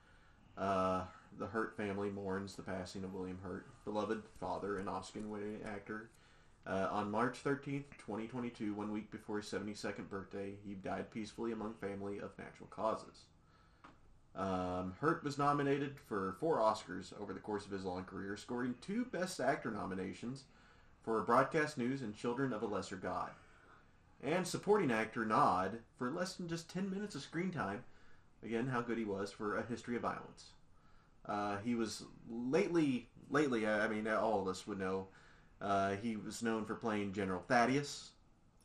uh, the Hurt family mourns the passing of William Hurt, beloved father and Oscar-winning actor." Uh, on March 13th, 2022, one week before his 72nd birthday, he died peacefully among family of natural causes. Um, Hurt was nominated for four Oscars over the course of his long career, scoring two Best Actor nominations for Broadcast News and Children of a Lesser God, and supporting actor nod for less than just 10 minutes of screen time. Again, how good he was for A History of Violence. Uh, he was lately, lately, I I mean, all of us would know, uh, he was known for playing General Thaddeus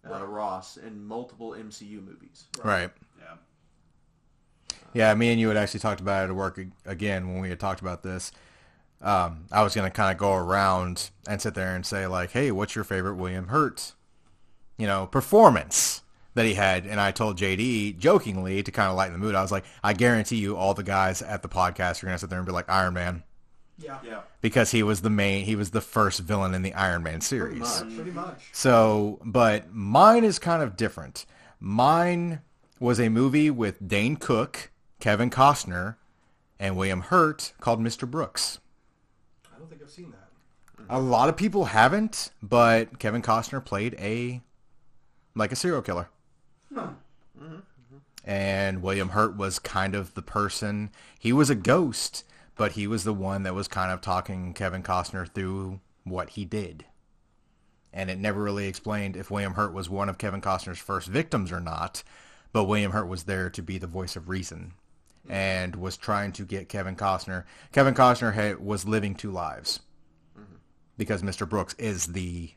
uh, Right. Ross in multiple MCU movies. Right. Yeah. Yeah, me and you had actually talked about it at work again when we had talked about this. Um, I was going to kind of go around and sit there and say like, "Hey, what's your favorite William Hurt, you know, performance that he had?" And I told JD jokingly to kind of lighten the mood. I was like, "I guarantee you, all the guys at the podcast are going to sit there and be like Iron Man Yeah. Yeah. because he was the main, he was the first villain in the Iron Man series." much. Pretty much. So, but mine is kind of different. Mine was a movie with Dane Cook, Kevin Costner, and William Hurt called Mr. Brooks. I don't think I've seen that. A lot of people haven't, but Kevin Costner played a like a serial killer. And William Hurt was kind of the person. He was a ghost, but he was the one that was kind of talking Kevin Costner through what he did. And it never really explained if William Hurt was one of Kevin Costner's first victims or not. But William Hurt was there to be the voice of reason and was trying to get Kevin Costner. Kevin Costner had, was living two lives because Mr. Brooks is the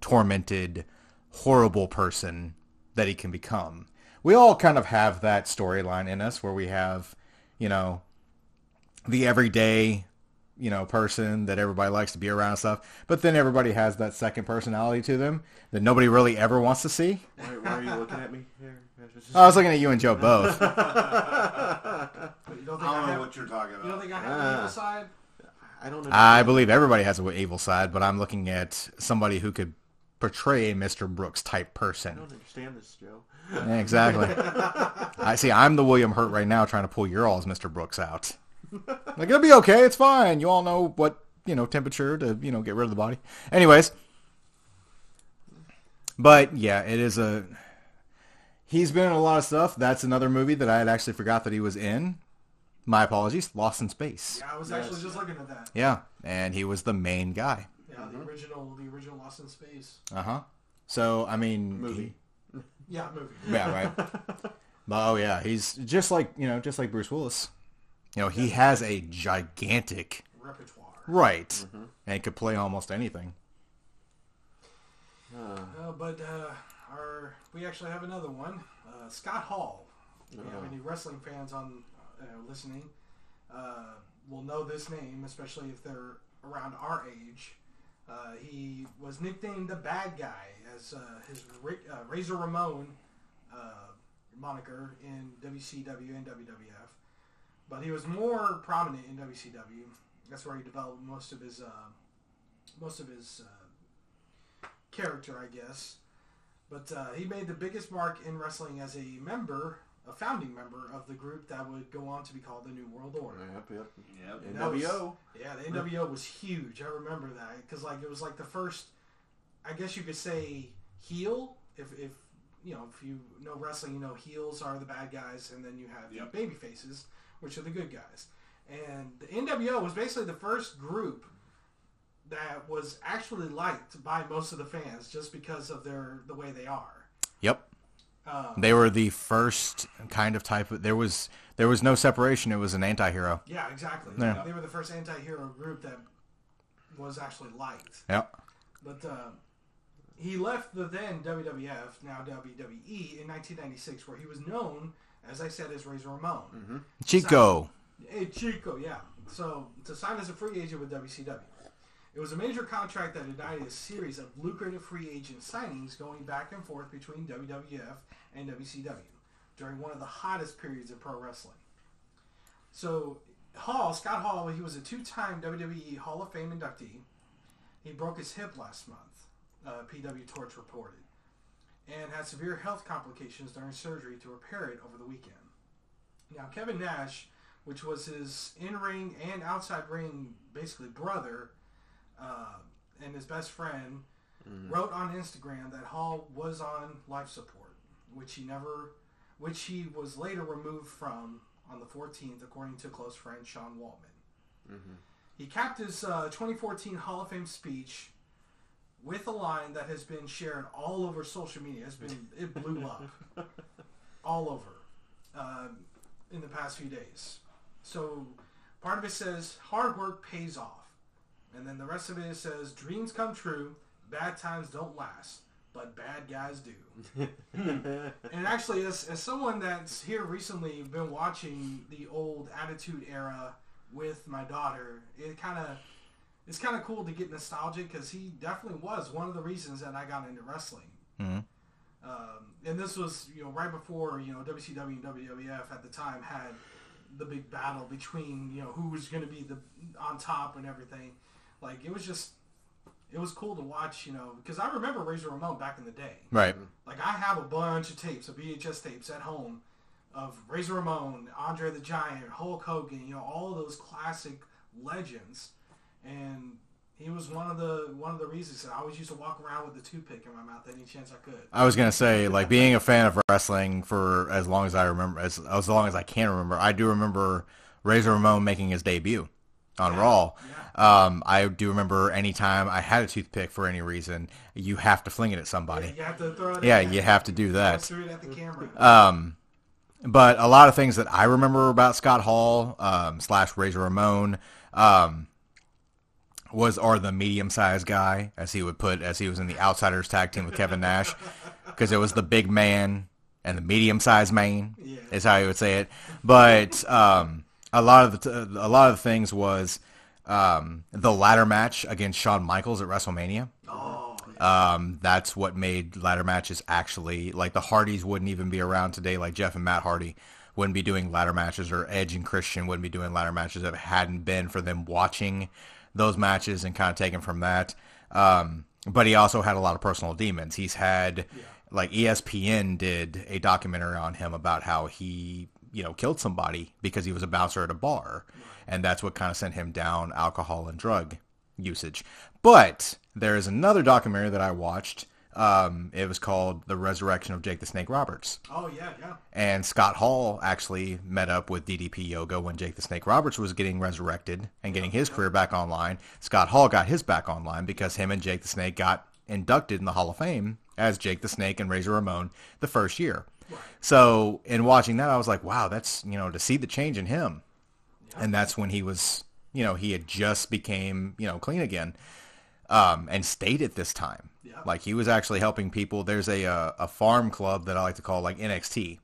tormented, horrible person that he can become. We all kind of have that storyline in us where we have, you know, the everyday, you know, person that everybody likes to be around and stuff. But then everybody has that second personality to them that nobody really ever wants to see. Why, why are you looking at me? Here, I was looking at you and Joe both. (laughs) But you don't I think I, don't know have, what you're talking about. you don't think I have an Ah. evil side? I don't know. I believe everybody has an evil side, but I'm looking at somebody who could portray a Mr. Brooks type person. I don't understand this, Joe. Yeah, exactly. (laughs) I see. I'm the William Hurt right now, trying to pull your all's Mr. Brooks out. (laughs) Like it'll be okay. It's fine. You all know what you know temperature to you know get rid of the body. Anyways, but yeah, it is a. He's been in a lot of stuff. That's another movie that I had actually forgot that he was in. My apologies. Lost in Space. Yeah, I was Yes. actually just looking at that. Yeah, and he was the main guy. Yeah, the original, the original Lost in Space. Uh huh. So I mean, Movie. Yeah, movie. yeah, right. (laughs) but oh yeah, he's just like you know, just like Bruce Willis. You know, he has a gigantic Repertoire. right, and could play almost anything. Uh, Uh, but uh, our we actually have another one. Uh, Scott Hall. If you have Oh. any wrestling fans on uh, listening, uh, will know this name, especially if they're around our age. Uh, he was nicknamed the Bad Guy as uh, his Ra- uh, Razor Ramon uh, moniker in WCW and WWF, but he was more prominent in WCW. That's where he developed most of his uh, most of his uh, character, I guess. But uh, he made the biggest mark in wrestling as a member, a founding member of the group that would go on to be called the New World Order. yep, yep. Yep. That was- NWO. Yeah, the NWO was huge. I remember that because like it was like the first, I guess you could say heel. If if you know if you know wrestling, you know heels are the bad guys, and then you have Yep. the baby faces, which are the good guys. And the NWO was basically the first group that was actually liked by most of the fans just because of their the way they are. Yep. Um, They were the first kind of type of there was there was no separation. It was an anti-hero. yeah, exactly. Yeah. They were the first anti-hero group that was actually liked. Yep. But uh, he left the then WWF, now WWE, in 1996, where he was known, as I said, is Razor Ramon. Chico. Hey, Chico, yeah. So to sign as a free agent with WCW. It was a major contract that ignited a series of lucrative free agent signings going back and forth between WWF and WCW during one of the hottest periods of pro wrestling. So Hall, Scott Hall, he was a two-time WWE Hall of Fame inductee. He broke his hip last month, uh, PW Torch reported, and had severe health complications during surgery to repair it over the weekend. Now, Kevin Nash, which was his in-ring and outside ring, basically brother, uh, and his best friend, wrote on Instagram that Hall was on life support, which he never, which he was later removed from on the 14th, according to close friend Sean Waltman. He capped his uh, 2014 Hall of Fame speech with a line that has been shared all over social media. It's been it blew up (laughs) all over um, in the past few days. So part of it says hard work pays off, and then the rest of it says dreams come true, bad times don't last, but bad guys do. (laughs) and actually, as, as someone that's here recently been watching the old Attitude Era with my daughter, it kind of it's kind of cool to get nostalgic because he definitely was one of the reasons that I got into wrestling. Mhm. Um, and this was you know right before you know WCW and WWF at the time had the big battle between you know who was going to be the on top and everything. Like it was just it was cool to watch, you know, because I remember Razor Ramon back in the day. Right. Like I have a bunch of tapes, of VHS tapes at home of Razor Ramon, Andre the Giant, Hulk Hogan, you know, all of those classic legends. And he was one of the one of the reasons that I always used to walk around with the toothpick in my mouth any chance I could. I was gonna say, like being a fan of wrestling for as long as I remember, as as long as I can remember, I do remember Razor Ramon making his debut on Raw. Um, I do remember anytime I had a toothpick for any reason, you have to fling it at somebody. You have to throw it. Yeah, you have to do that. Throw it at the camera. Um, but a lot of things that I remember about Scott Hall um, slash Razor Ramon um, was or the medium sized guy, as he would put, as he was in the Outsiders tag team with Kevin Nash, because it was the big man and the medium sized man Yeah. is how he would say it. But um, a lot of the t- a lot of the things was um, the ladder match against Shawn Michaels at WrestleMania. oh, Um, that's what made ladder matches actually like the Hardys wouldn't even be around today. Like Jeff and Matt Hardy wouldn't be doing ladder matches, or Edge and Christian wouldn't be doing ladder matches if it hadn't been for them watching those matches and kind of taking from that. Um, but he also had a lot of personal demons. He's had like E ESPN did a documentary on him about how he you know killed somebody because he was a bouncer at a bar, and that's what kind of sent him down alcohol and drug usage. But there is another documentary that I watched. Um, it was called The Resurrection of Jake the Snake Roberts. oh yeah, yeah. And Scott Hall actually met up with DDP Yoga when Jake the Snake Roberts was getting resurrected and getting his career back online. Scott Hall got his back online because him and Jake the Snake got inducted in the Hall of Fame as Jake the Snake and Razor Ramon the first year. So in watching that, I was like, wow, that's, you know, to see the change in him. And that's when he was, you know, he had just became, you know, clean again um, and stayed at this time. Yeah. Like he was actually helping people. There's a uh, a farm club that I like to call like NXT,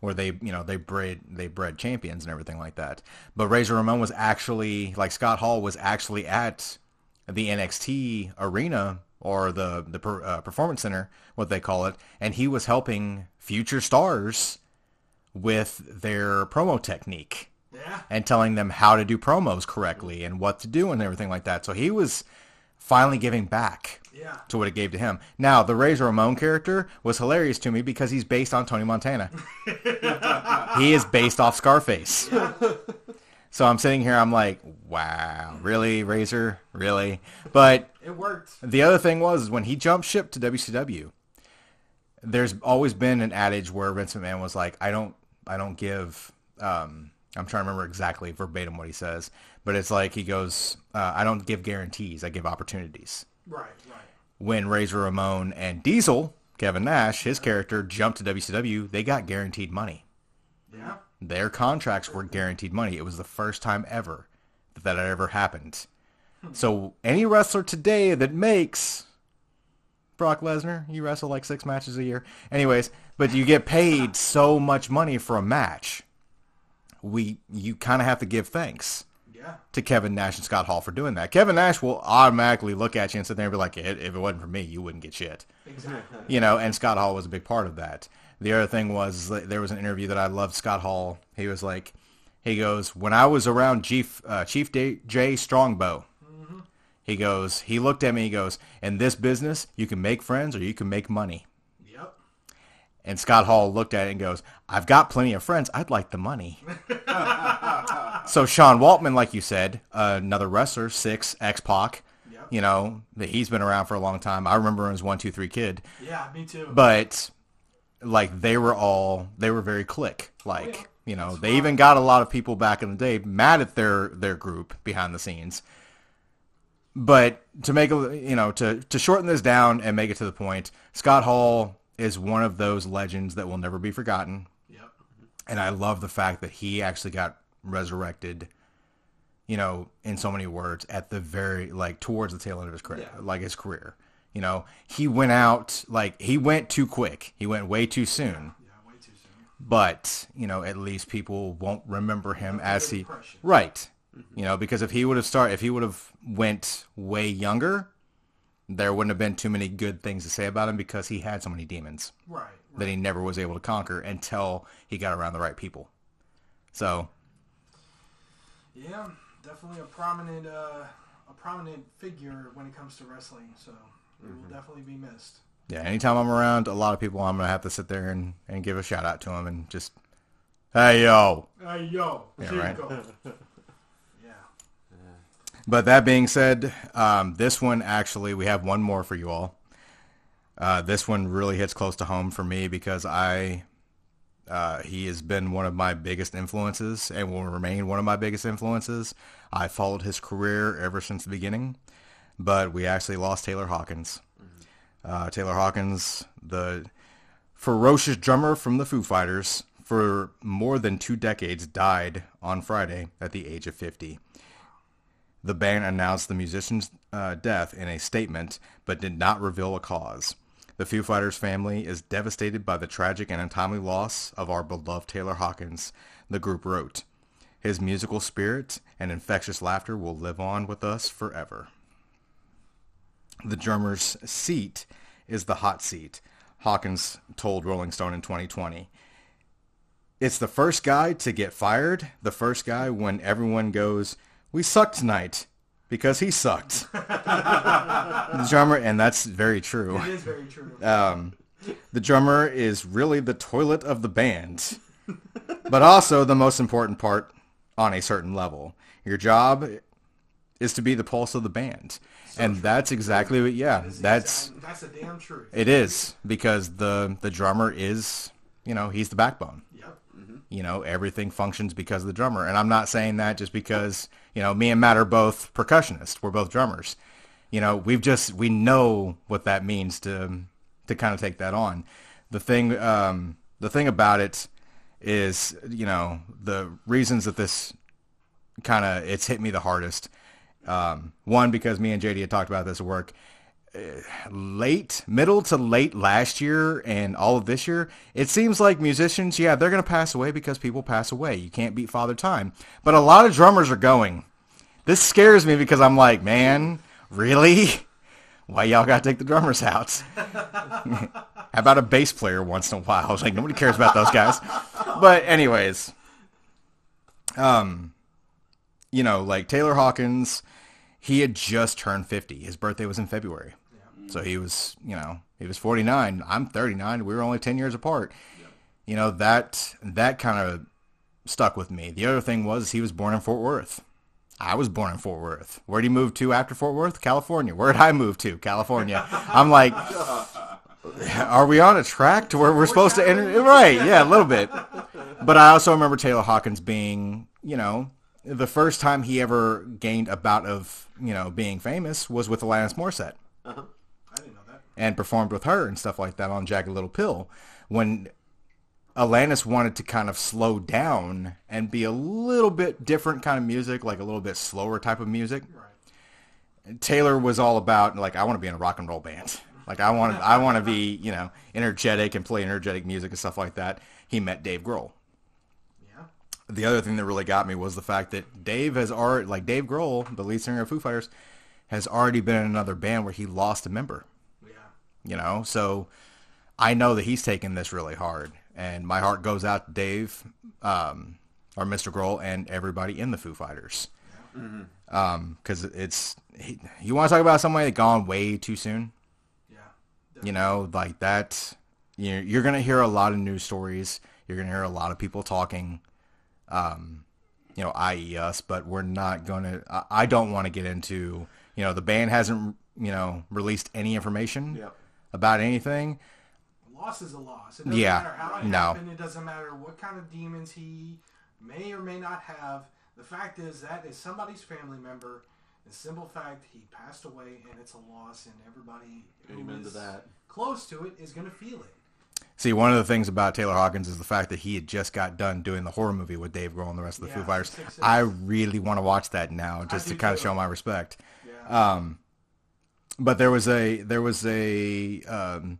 where they you know they bred they bred champions and everything like that. But Razor Ramon was actually like Scott Hall was actually at the NXT arena or the the per, uh, performance center, what they call it, and he was helping future stars with their promo technique Yeah. and telling them how to do promos correctly and what to do and everything like that. So he was finally giving back Yeah. to what it gave to him. Now, the Razor Ramon character was hilarious to me because he's based on Tony Montana. he is based off Scarface. So I'm sitting here, I'm like, wow, really, Razor? Really? But It worked. the other thing was when he jumped ship to WCW, there's always been an adage where Vince McMahon was like, I don't, I don't give. Um, I'm trying to remember exactly verbatim what he says, but it's like he goes, uh, I don't give guarantees, I give opportunities. Right. Right. When Razor Ramon and Diesel, Kevin Nash, his character jumped to WCW, they got guaranteed money. Yeah. Their contracts were guaranteed money. It was the first time ever that that had ever happened. So any wrestler today that makes Brock Lesnar, you wrestle like six matches a year. Anyways, but you get paid so much money for a match. We you kind of have to give thanks Yeah. to Kevin Nash and Scott Hall for doing that. Kevin Nash will automatically look at you and sit there and be like, if it wasn't for me, you wouldn't get shit Exactly. you know, and Scott Hall was a big part of that. The other thing was there was an interview that I loved Scott Hall. He was like, He goes, when I was around Chief uh, Chief D- Jay Strongbow, he goes, he looked at me. He goes, in this business, you can make friends or you can make money. And Scott Hall looked at it and goes, I've got plenty of friends. I'd like the money. (laughs) so Sean Waltman, like you said, uh, another wrestler, Syxx X Pac. Yep. You know that he's been around for a long time. I remember him as one two three kid, Yeah, me too. but like they were all they were very click. Like yeah. you know That's they fine. even got a lot of people back in the day mad at their their group behind the scenes. But to make a you know to to shorten this down and make it to the point, Scott Hall is one of those legends that will never be forgotten. yep. And I love the fact that he actually got resurrected, you know, in so many words at the very like towards the tail end of his career, Yeah. like his career. You know, he went out like he went too quick. He went way too soon. Yeah, way too soon. But, you know, at least people won't remember him as he impression. Right. Mm-hmm. You know, because if he would have started if he would have went way younger, there wouldn't have been too many good things to say about him because he had so many demons Right. right. that he never was able to conquer until he got around the right people. So, Yeah, definitely a prominent, uh, a prominent figure when it comes to wrestling. So he Mm-hmm. will definitely be missed. yeah, anytime I'm around a lot of people, I'm going to have to sit there and, and give a shout out to him and just, hey, yo. Hey yo, Yeah, here right. (laughs) But that being said, um, this one actually, we have one more for you all. Uh, this one really hits close to home for me because I, uh, he has been one of my biggest influences and will remain one of my biggest influences. I followed his career ever since the beginning, but we actually lost Taylor Hawkins. Uh, Taylor Hawkins, the ferocious drummer from the Foo Fighters, for more than two decades, died on Friday at the age of 50. The band announced the musician's uh, death in a statement, but did not reveal a cause. The Foo Fighters family is devastated by the tragic and untimely loss of our beloved Taylor Hawkins, the group wrote. His musical spirit and infectious laughter will live on with us forever. The drummer's seat is the hot seat, Hawkins told Rolling Stone in 2020. It's the first guy to get fired, the first guy when everyone goes, we sucked tonight because he sucked. the drummer, and that's very true. It is very true. Um, the drummer is really the toilet of the band, but also the most important part on a certain level. Your job is to be the pulse of the band. and that's exactly what, yeah, That's that's, exact- that's a damn truth. it is because the, the drummer is, you know, he's the backbone. You know, everything functions because of the drummer. And I'm not saying that just because, you know, me and Matt are both percussionists. We're both drummers. You know, we've just, we know what that means to, to kind of take that on. The thing, um, the thing about it is, you know, the reasons that this kind of, it's hit me the hardest. Um, one, because me and JD had talked about this at work late, middle to late last year and all of this year, it seems like musicians, yeah, they're going to pass away because people pass away. You can't beat Father Time. But a lot of drummers are going. This scares me because I'm like, man, really? (laughs) Why y'all got to take the drummers out? (laughs) How about a bass player once in a while? I was (laughs) like, nobody cares about those guys. But anyways, um, you know, like Taylor Hawkins, he had just turned 50. His birthday was in February. So he was, you know, he was 49. I'm 39. We were only 10 years apart. You know, that that kind of stuck with me. The other thing was he was born in Fort Worth. I was born in Fort Worth. Where'd he move to after Fort Worth? California. Where'd I move to? California. I'm like, (laughs) are we on a track to where we're supposed to enter? Right. Yeah, a little bit. But I also remember Taylor Hawkins being, you know, the first time he ever gained a bout of, you know, being famous was with Alanis Morissette I didn't know that. And performed with her and stuff like that on Jagged Little Pill. When Alanis wanted to kind of slow down and be a little bit different kind of music, like a little bit slower type of music, Right. Taylor was all about like I want to be in a rock and roll band. Like I want to, I want to be, you know, energetic and play energetic music and stuff like that. He met Dave Grohl. Yeah. The other thing that really got me was the fact that Dave has already, like Dave Grohl, the lead singer of Foo Fighters, has already been in another band where he lost a member. Yeah. You know, so I know that he's taking this really hard, and my heart goes out to Dave. Um, or Mr. Grohl and everybody in the Foo Fighters. Because it's he, you want to talk about somebody that gone way too soon. Yeah. You know, like that. You know, you're gonna hear a lot of news stories. You're gonna hear a lot of people talking. Um, you know, i.e. us, but we're not gonna. I, I don't want to get into. You know, the band hasn't you know released any information Yep. About anything. loss is a loss. It doesn't Yeah, matter how it no. happened. It doesn't matter what kind of demons he may or may not have. The fact is that is somebody's family member. The simple fact he passed away, and it's a loss, and everybody who Amen to that. close to it is going to feel it. See, one of the things about Taylor Hawkins is the fact that he had just got done doing the horror movie with Dave Grohl and the rest of the Yeah, Foo Fighters. six, six. I really want to watch that now, just to do kind of show my respect. Yeah. Um, but there was a there was a um,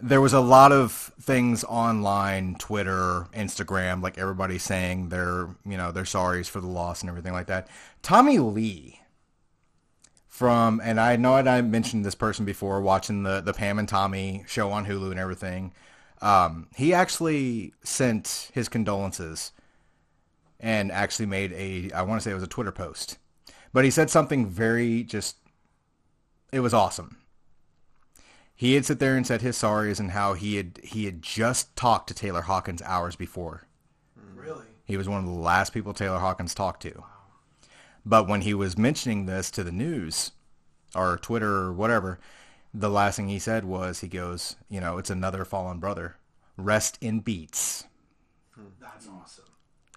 there was a lot of things online, Twitter, Instagram, like everybody saying their you know their sorries for the loss and everything like that. Tommy Lee from and I know I mentioned this person before watching the the Pam and Tommy show on Hulu and everything. Um, he actually sent his condolences and actually made a I want to say it was a Twitter post. But he said something very just it was awesome. He had sit there and said his sorries and how he had he had just talked to Taylor Hawkins hours before. really? He was one of the last people Taylor Hawkins talked to. But when he was mentioning this to the news or Twitter or whatever, the last thing he said was he goes, you know, it's another fallen brother. Rest in beats. Hmm. That's awesome.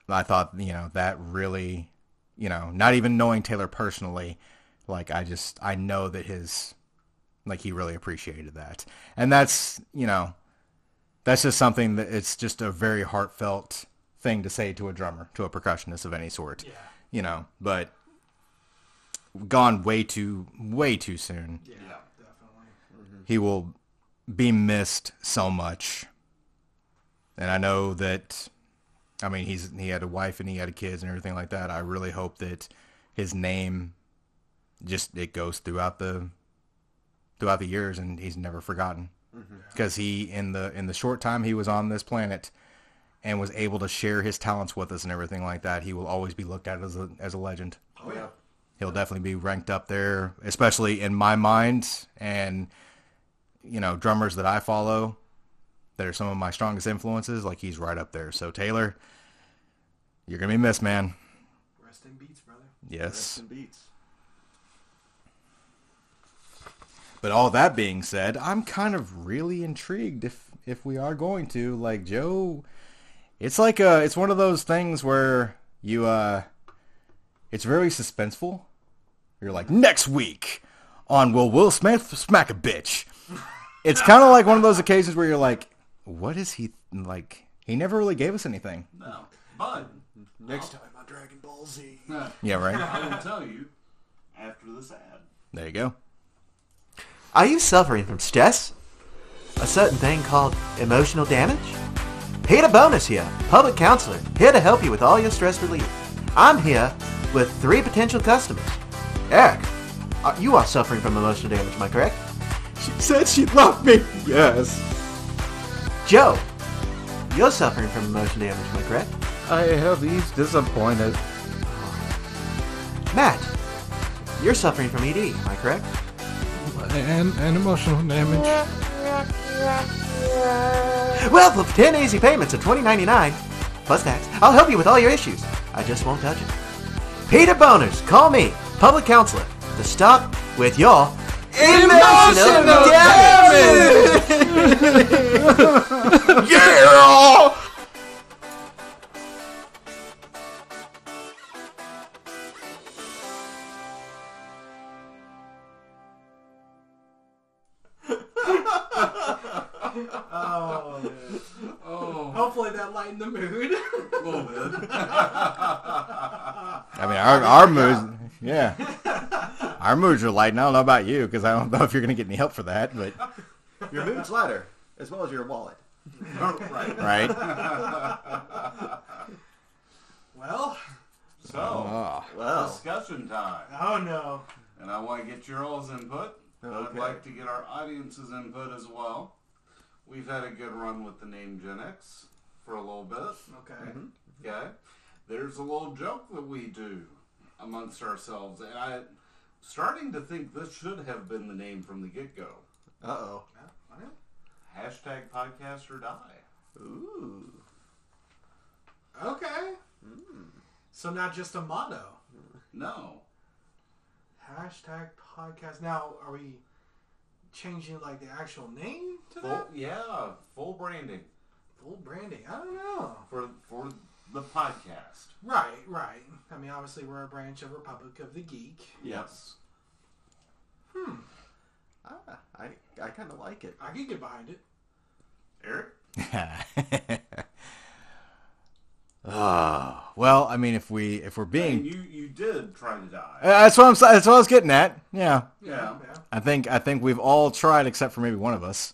I thought, you know, that really, you know, not even knowing Taylor personally, like I just I know that his like he really appreciated that. And that's, you know, that's just something that it's just a very heartfelt thing to say to a drummer, to a percussionist of any sort. Yeah. You know, but gone way too way too soon. Yeah, Yeah. definitely. Mm-hmm. He will be missed so much. And I know that I mean he's he had a wife and he had kids and everything like that. I really hope that his name just it goes throughout the throughout the years and he's never forgotten. Mm-hmm. Because he in the in the short time he was on this planet and was able to share his talents with us and everything like that, he will always be looked at as a as a legend Oh yeah. he'll definitely be ranked up there, especially in my mind and you know drummers that I follow that are some of my strongest influences. Like he's right up there. So Taylor, you're gonna be missed, man. Rest in beats, brother. Yes. Rest in beats. But all that being said, I'm kind of really intrigued if if we are going to like Joe. It's like uh it's one of those things where you uh, it's very suspenseful. You're like next week on Will Will Smith smack a bitch. It's kind of like one of those occasions where you're like, what is he like? He never really gave us anything. No. But Next time on Dragon Ball Z. Yeah, right. I will tell you after this ad. There you go. Are you suffering from stress? A certain thing called emotional damage? Peter Bonus here, public counselor, here to help you with all your stress relief. I'm here with three potential customers. Eric, uh, you are suffering from emotional damage, am I correct? She said she loved me. Yes. Joe, you're suffering from emotional damage, am I correct? I have he's disappointed. Matt, you're suffering from ED, am I correct? And, and emotional damage. Well, for 10 easy payments of $20.99, plus tax, I'll help you with all your issues. I just won't touch it. Peter Boners, call me, public counselor, to stop with your emotional, damage! (laughs) yeah! Our our moods, yeah, (laughs) our moods are light. And I don't know about you because I don't know if you're gonna get any help for that, but Your mood's lighter, as well as your wallet. Oh, right. (laughs) right. well, So, Oh, Well, discussion time. oh no. And I want to get your all's input. Okay. I'd like to get our audience's input as well. We've had a good run with the name Gen X for a little bit. Okay. Mm-hmm. Okay. there's a little joke that we do amongst ourselves, and I starting to think this should have been the name from the get go. Uh oh. Hashtag podcast or die. Ooh. Okay. So not just a motto. No. Hashtag podcast. Now, are we changing like the actual name to Full, that? yeah, full branding Full branding. I don't know. for for the podcast. Right, right. I mean, obviously, we're a branch of Republic of the Geek. Yes. Hmm. Ah, I I kind of like it. I can get behind it. Eric? oh, (laughs) well, I mean, if we if we're And being, you you did try to die. Uh, that's what I'm s- that's what I was getting at. Yeah, Yeah. yeah. I think I think we've all tried except for maybe one of us.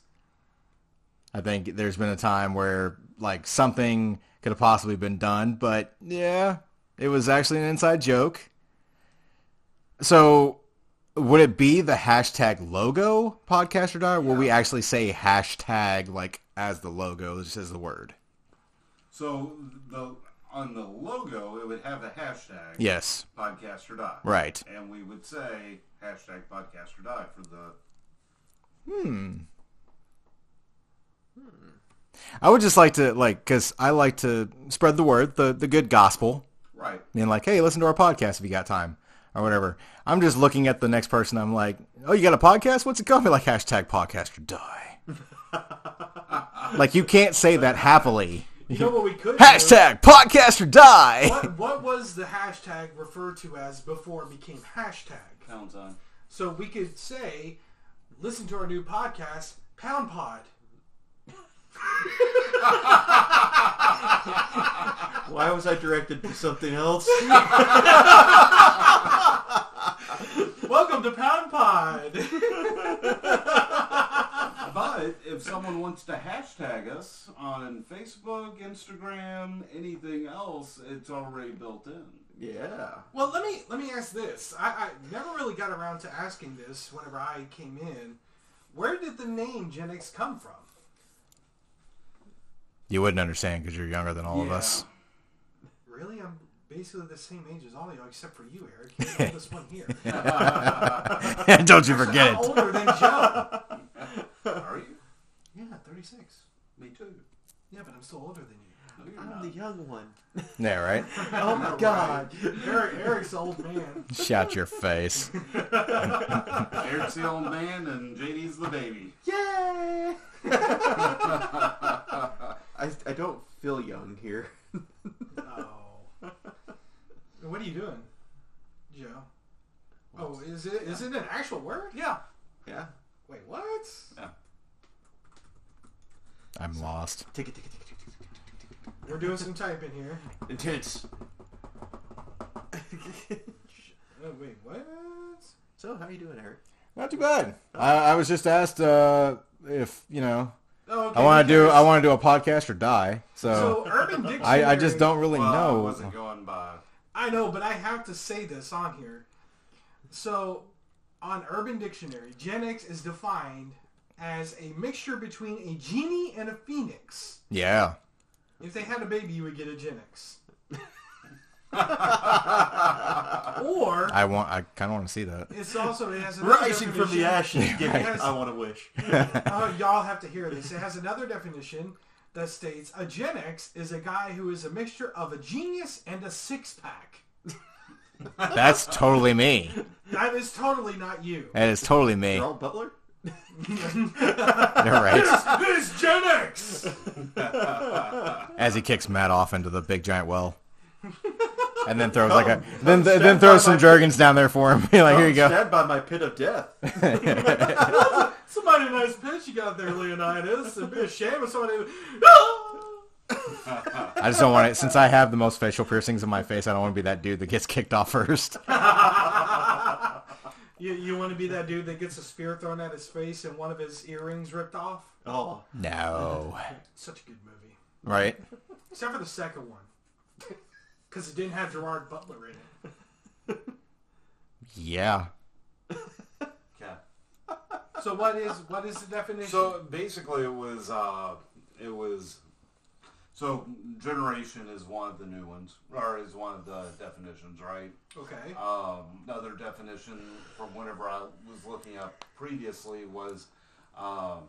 I think there's been a time where like something could have possibly been done, but yeah, it was actually an inside joke. So, would it be the hashtag logo podcast or die? Or will we actually say hashtag like as the logo, just as the word? So the on the logo it would have the hashtag Yes, podcast or die. right. And we would say hashtag podcast or die for the hmm. Hmm. I would just like to like because I like to spread the word, the the good gospel. right. being like, hey, listen to our podcast if you got time or whatever. I'm just looking at the next person. I'm like, oh, you got a podcast? What's it called? Be like hashtag podcast or die. (laughs) like you can't say that happily. You know what we could do? Hashtag podcast or die. What, what was the hashtag referred to as before it became hashtag? Pound time. So we could say, listen to our new podcast, Pound Pod. (laughs) Why was I directed to something else? Welcome to Pound Pod. But if someone wants to hashtag us on Facebook, Instagram, anything else, it's already built in. yeah. well, let me let me ask this. I, I never really got around to asking this whenever I came in. Where did the name Gen X come from? You wouldn't understand because you're younger than all of us. Really, I'm basically the same age as all of you, except for you, Eric. You're the (laughs) oldest one here. (laughs) Don't you forget I'm it. older than Joe. (laughs) Are you? Yeah, 36. Me too. Yeah, but I'm still older than you. No, I'm not. the young one. Yeah, right. Oh my god. Eric, Eric's the old man. Shout your face. Eric's the old man and JD's the baby. Yay! I, I don't feel young here. Oh. What are you doing, Joe? Oh, is it is it an actual word? Yeah. Yeah. Wait, what? I'm lost. Tick it, tick it, tick it, tick it, tick it, tick it. We're doing some typing here. Intense. (laughs) Oh, wait, what? so, how are you doing, Eric? Not too bad. I, I was just asked uh, if you know Oh, okay. I want to do I want to do a podcast or die. So So Urban (laughs) Dictionary. I, I just don't really Well, I know. wasn't going by. I know, but I have to say this on here. So, on Urban Dictionary, Gen X is defined as a mixture between a genie and a phoenix. Yeah. If they had a baby, you would get a Gen X. or (laughs) I want. I kind of want to see that. it's also it has another Rising from the ashes, give me Yes. I want to wish. Oh, (laughs) y'all have to hear this. It has another definition that states a Gen X is a guy who is a mixture of a genius and a six pack. (laughs) That's totally me. That is totally not you. That is totally me. Gerald Butler? You're right. It's Gen X. As he kicks Matt off into the big giant well, and then throws like a then come then throws some Jergens down there for him. (laughs) Like, here you go. Stand by my pit of death. (laughs) Somebody nice pitch you got there, Leonidas. It'd be a shame if somebody. I just don't want it since I have the most facial piercings in my face. I don't want to be that dude that gets kicked off first. (laughs) You, you want to be that dude that gets a spear thrown at his face and one of his earrings ripped off? Oh, No. Such a good movie. Right? Except for the second one. Because it didn't have Gerard Butler in it. (laughs) Yeah. Okay. So what is what is the definition? So basically, it was uh, it was So generation is one of the new ones, or is one of the definitions, right? Okay. Um, another definition from whenever I was looking up previously was um,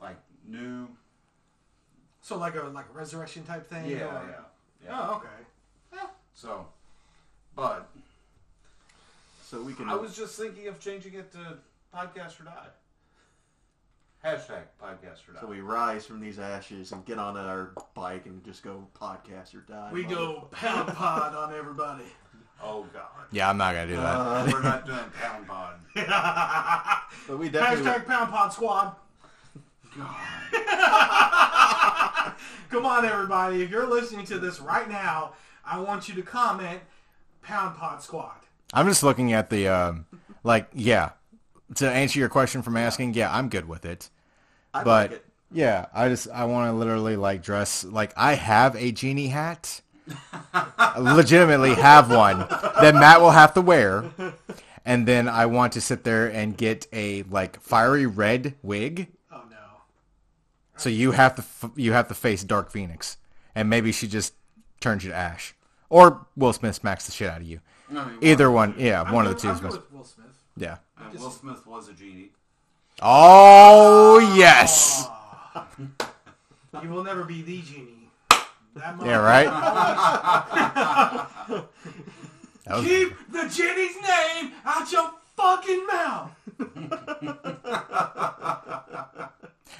like new. So like a like a resurrection type thing. Yeah, or- yeah, yeah. Oh, okay. So, but So we can. I was just thinking of changing it to podcast or die. Hashtag podcast or die. So we rise from these ashes and get on our bike and just go podcast or die. We go pound pod on everybody. oh God. Yeah, I'm not gonna do that. Uh, We're not doing pound pod. (laughs) but we definitely. Hashtag pound pod squad. God. (laughs) Come on, everybody. If you're listening to this right now, I want you to comment pound pod squad. I'm just looking at the um, like yeah. To answer your question from asking, yeah, I'm good with it. I but like it. yeah, I just I want to literally like dress like I have a genie hat. I legitimately have one that Matt will have to wear, and then I want to sit there and get a like fiery red wig. Oh no. So you have to f- you have to face Dark Phoenix, and maybe she just turns you to ash, or Will Smith smacks the shit out of you. I mean, Either what- one, yeah, I'm one good- of the two. I'm is good best. with Will Smith. Yeah. And Will Smith was a genie. Oh yes. You will never be the genie. That Yeah, right. (laughs) That was- Keep the genie's name out your fucking mouth. (laughs)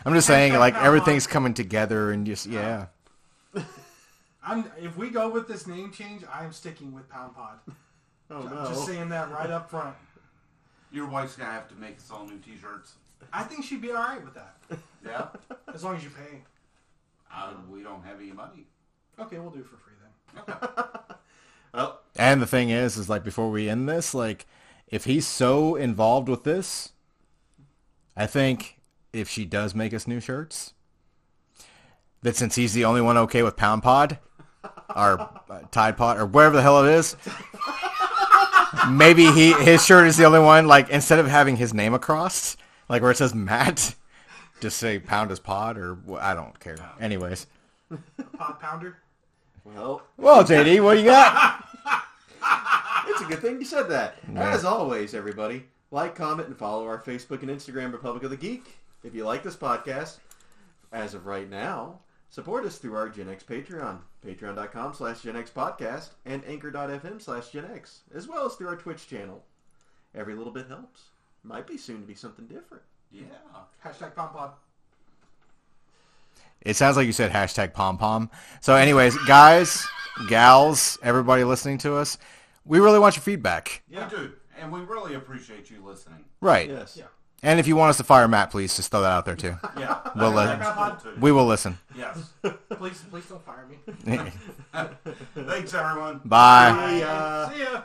I'm just saying, like everything's coming together, and just yeah. I'm. If we go with this name change, I am sticking with Pound Pod. (laughs) Oh I'm no. just saying that right up front. Your wife's gonna have to make us all new T-shirts. I think she'd be all right with that, (laughs) Yeah. as long as you pay. uh, we don't have any money. Okay, we'll do it for free then. (laughs) Well, And the thing is, is like before we end this, like if he's so involved with this, I think if she does make us new shirts, that since he's the only one okay with Pound Pod, or uh, Tide Pod, or wherever the hell it is, maybe he his shirt is the only one. Like instead of having his name across, like where it says Matt, just say Pound his Pod, or I don't care. Anyways, Pod Pounder. well, well, JD, what do you got? it's a good thing you said that. As always, everybody, like, comment, and follow our Facebook and Instagram Republic of the Geek. If you like this podcast, as of right now, support us through our Gen X Patreon, patreon.com slash Gen X Podcast, and anchor.fm slash Gen X, as well as through our Twitch channel. Every little bit helps. Might be soon to be something different. Yeah. Hashtag Pound Pod. It sounds like you said hashtag pom pom. So, anyways, guys, gals, everybody listening to us, we really want your feedback. We do, and we really appreciate you listening. Right. Yes. Yeah. And if you want us to fire Matt, please just throw that out there too. (laughs) Yeah. We'll That's let- cool, too. We will listen. Yes. (laughs) Please, please don't fire me. (laughs) Thanks, everyone. Bye. Bye. Uh, See ya.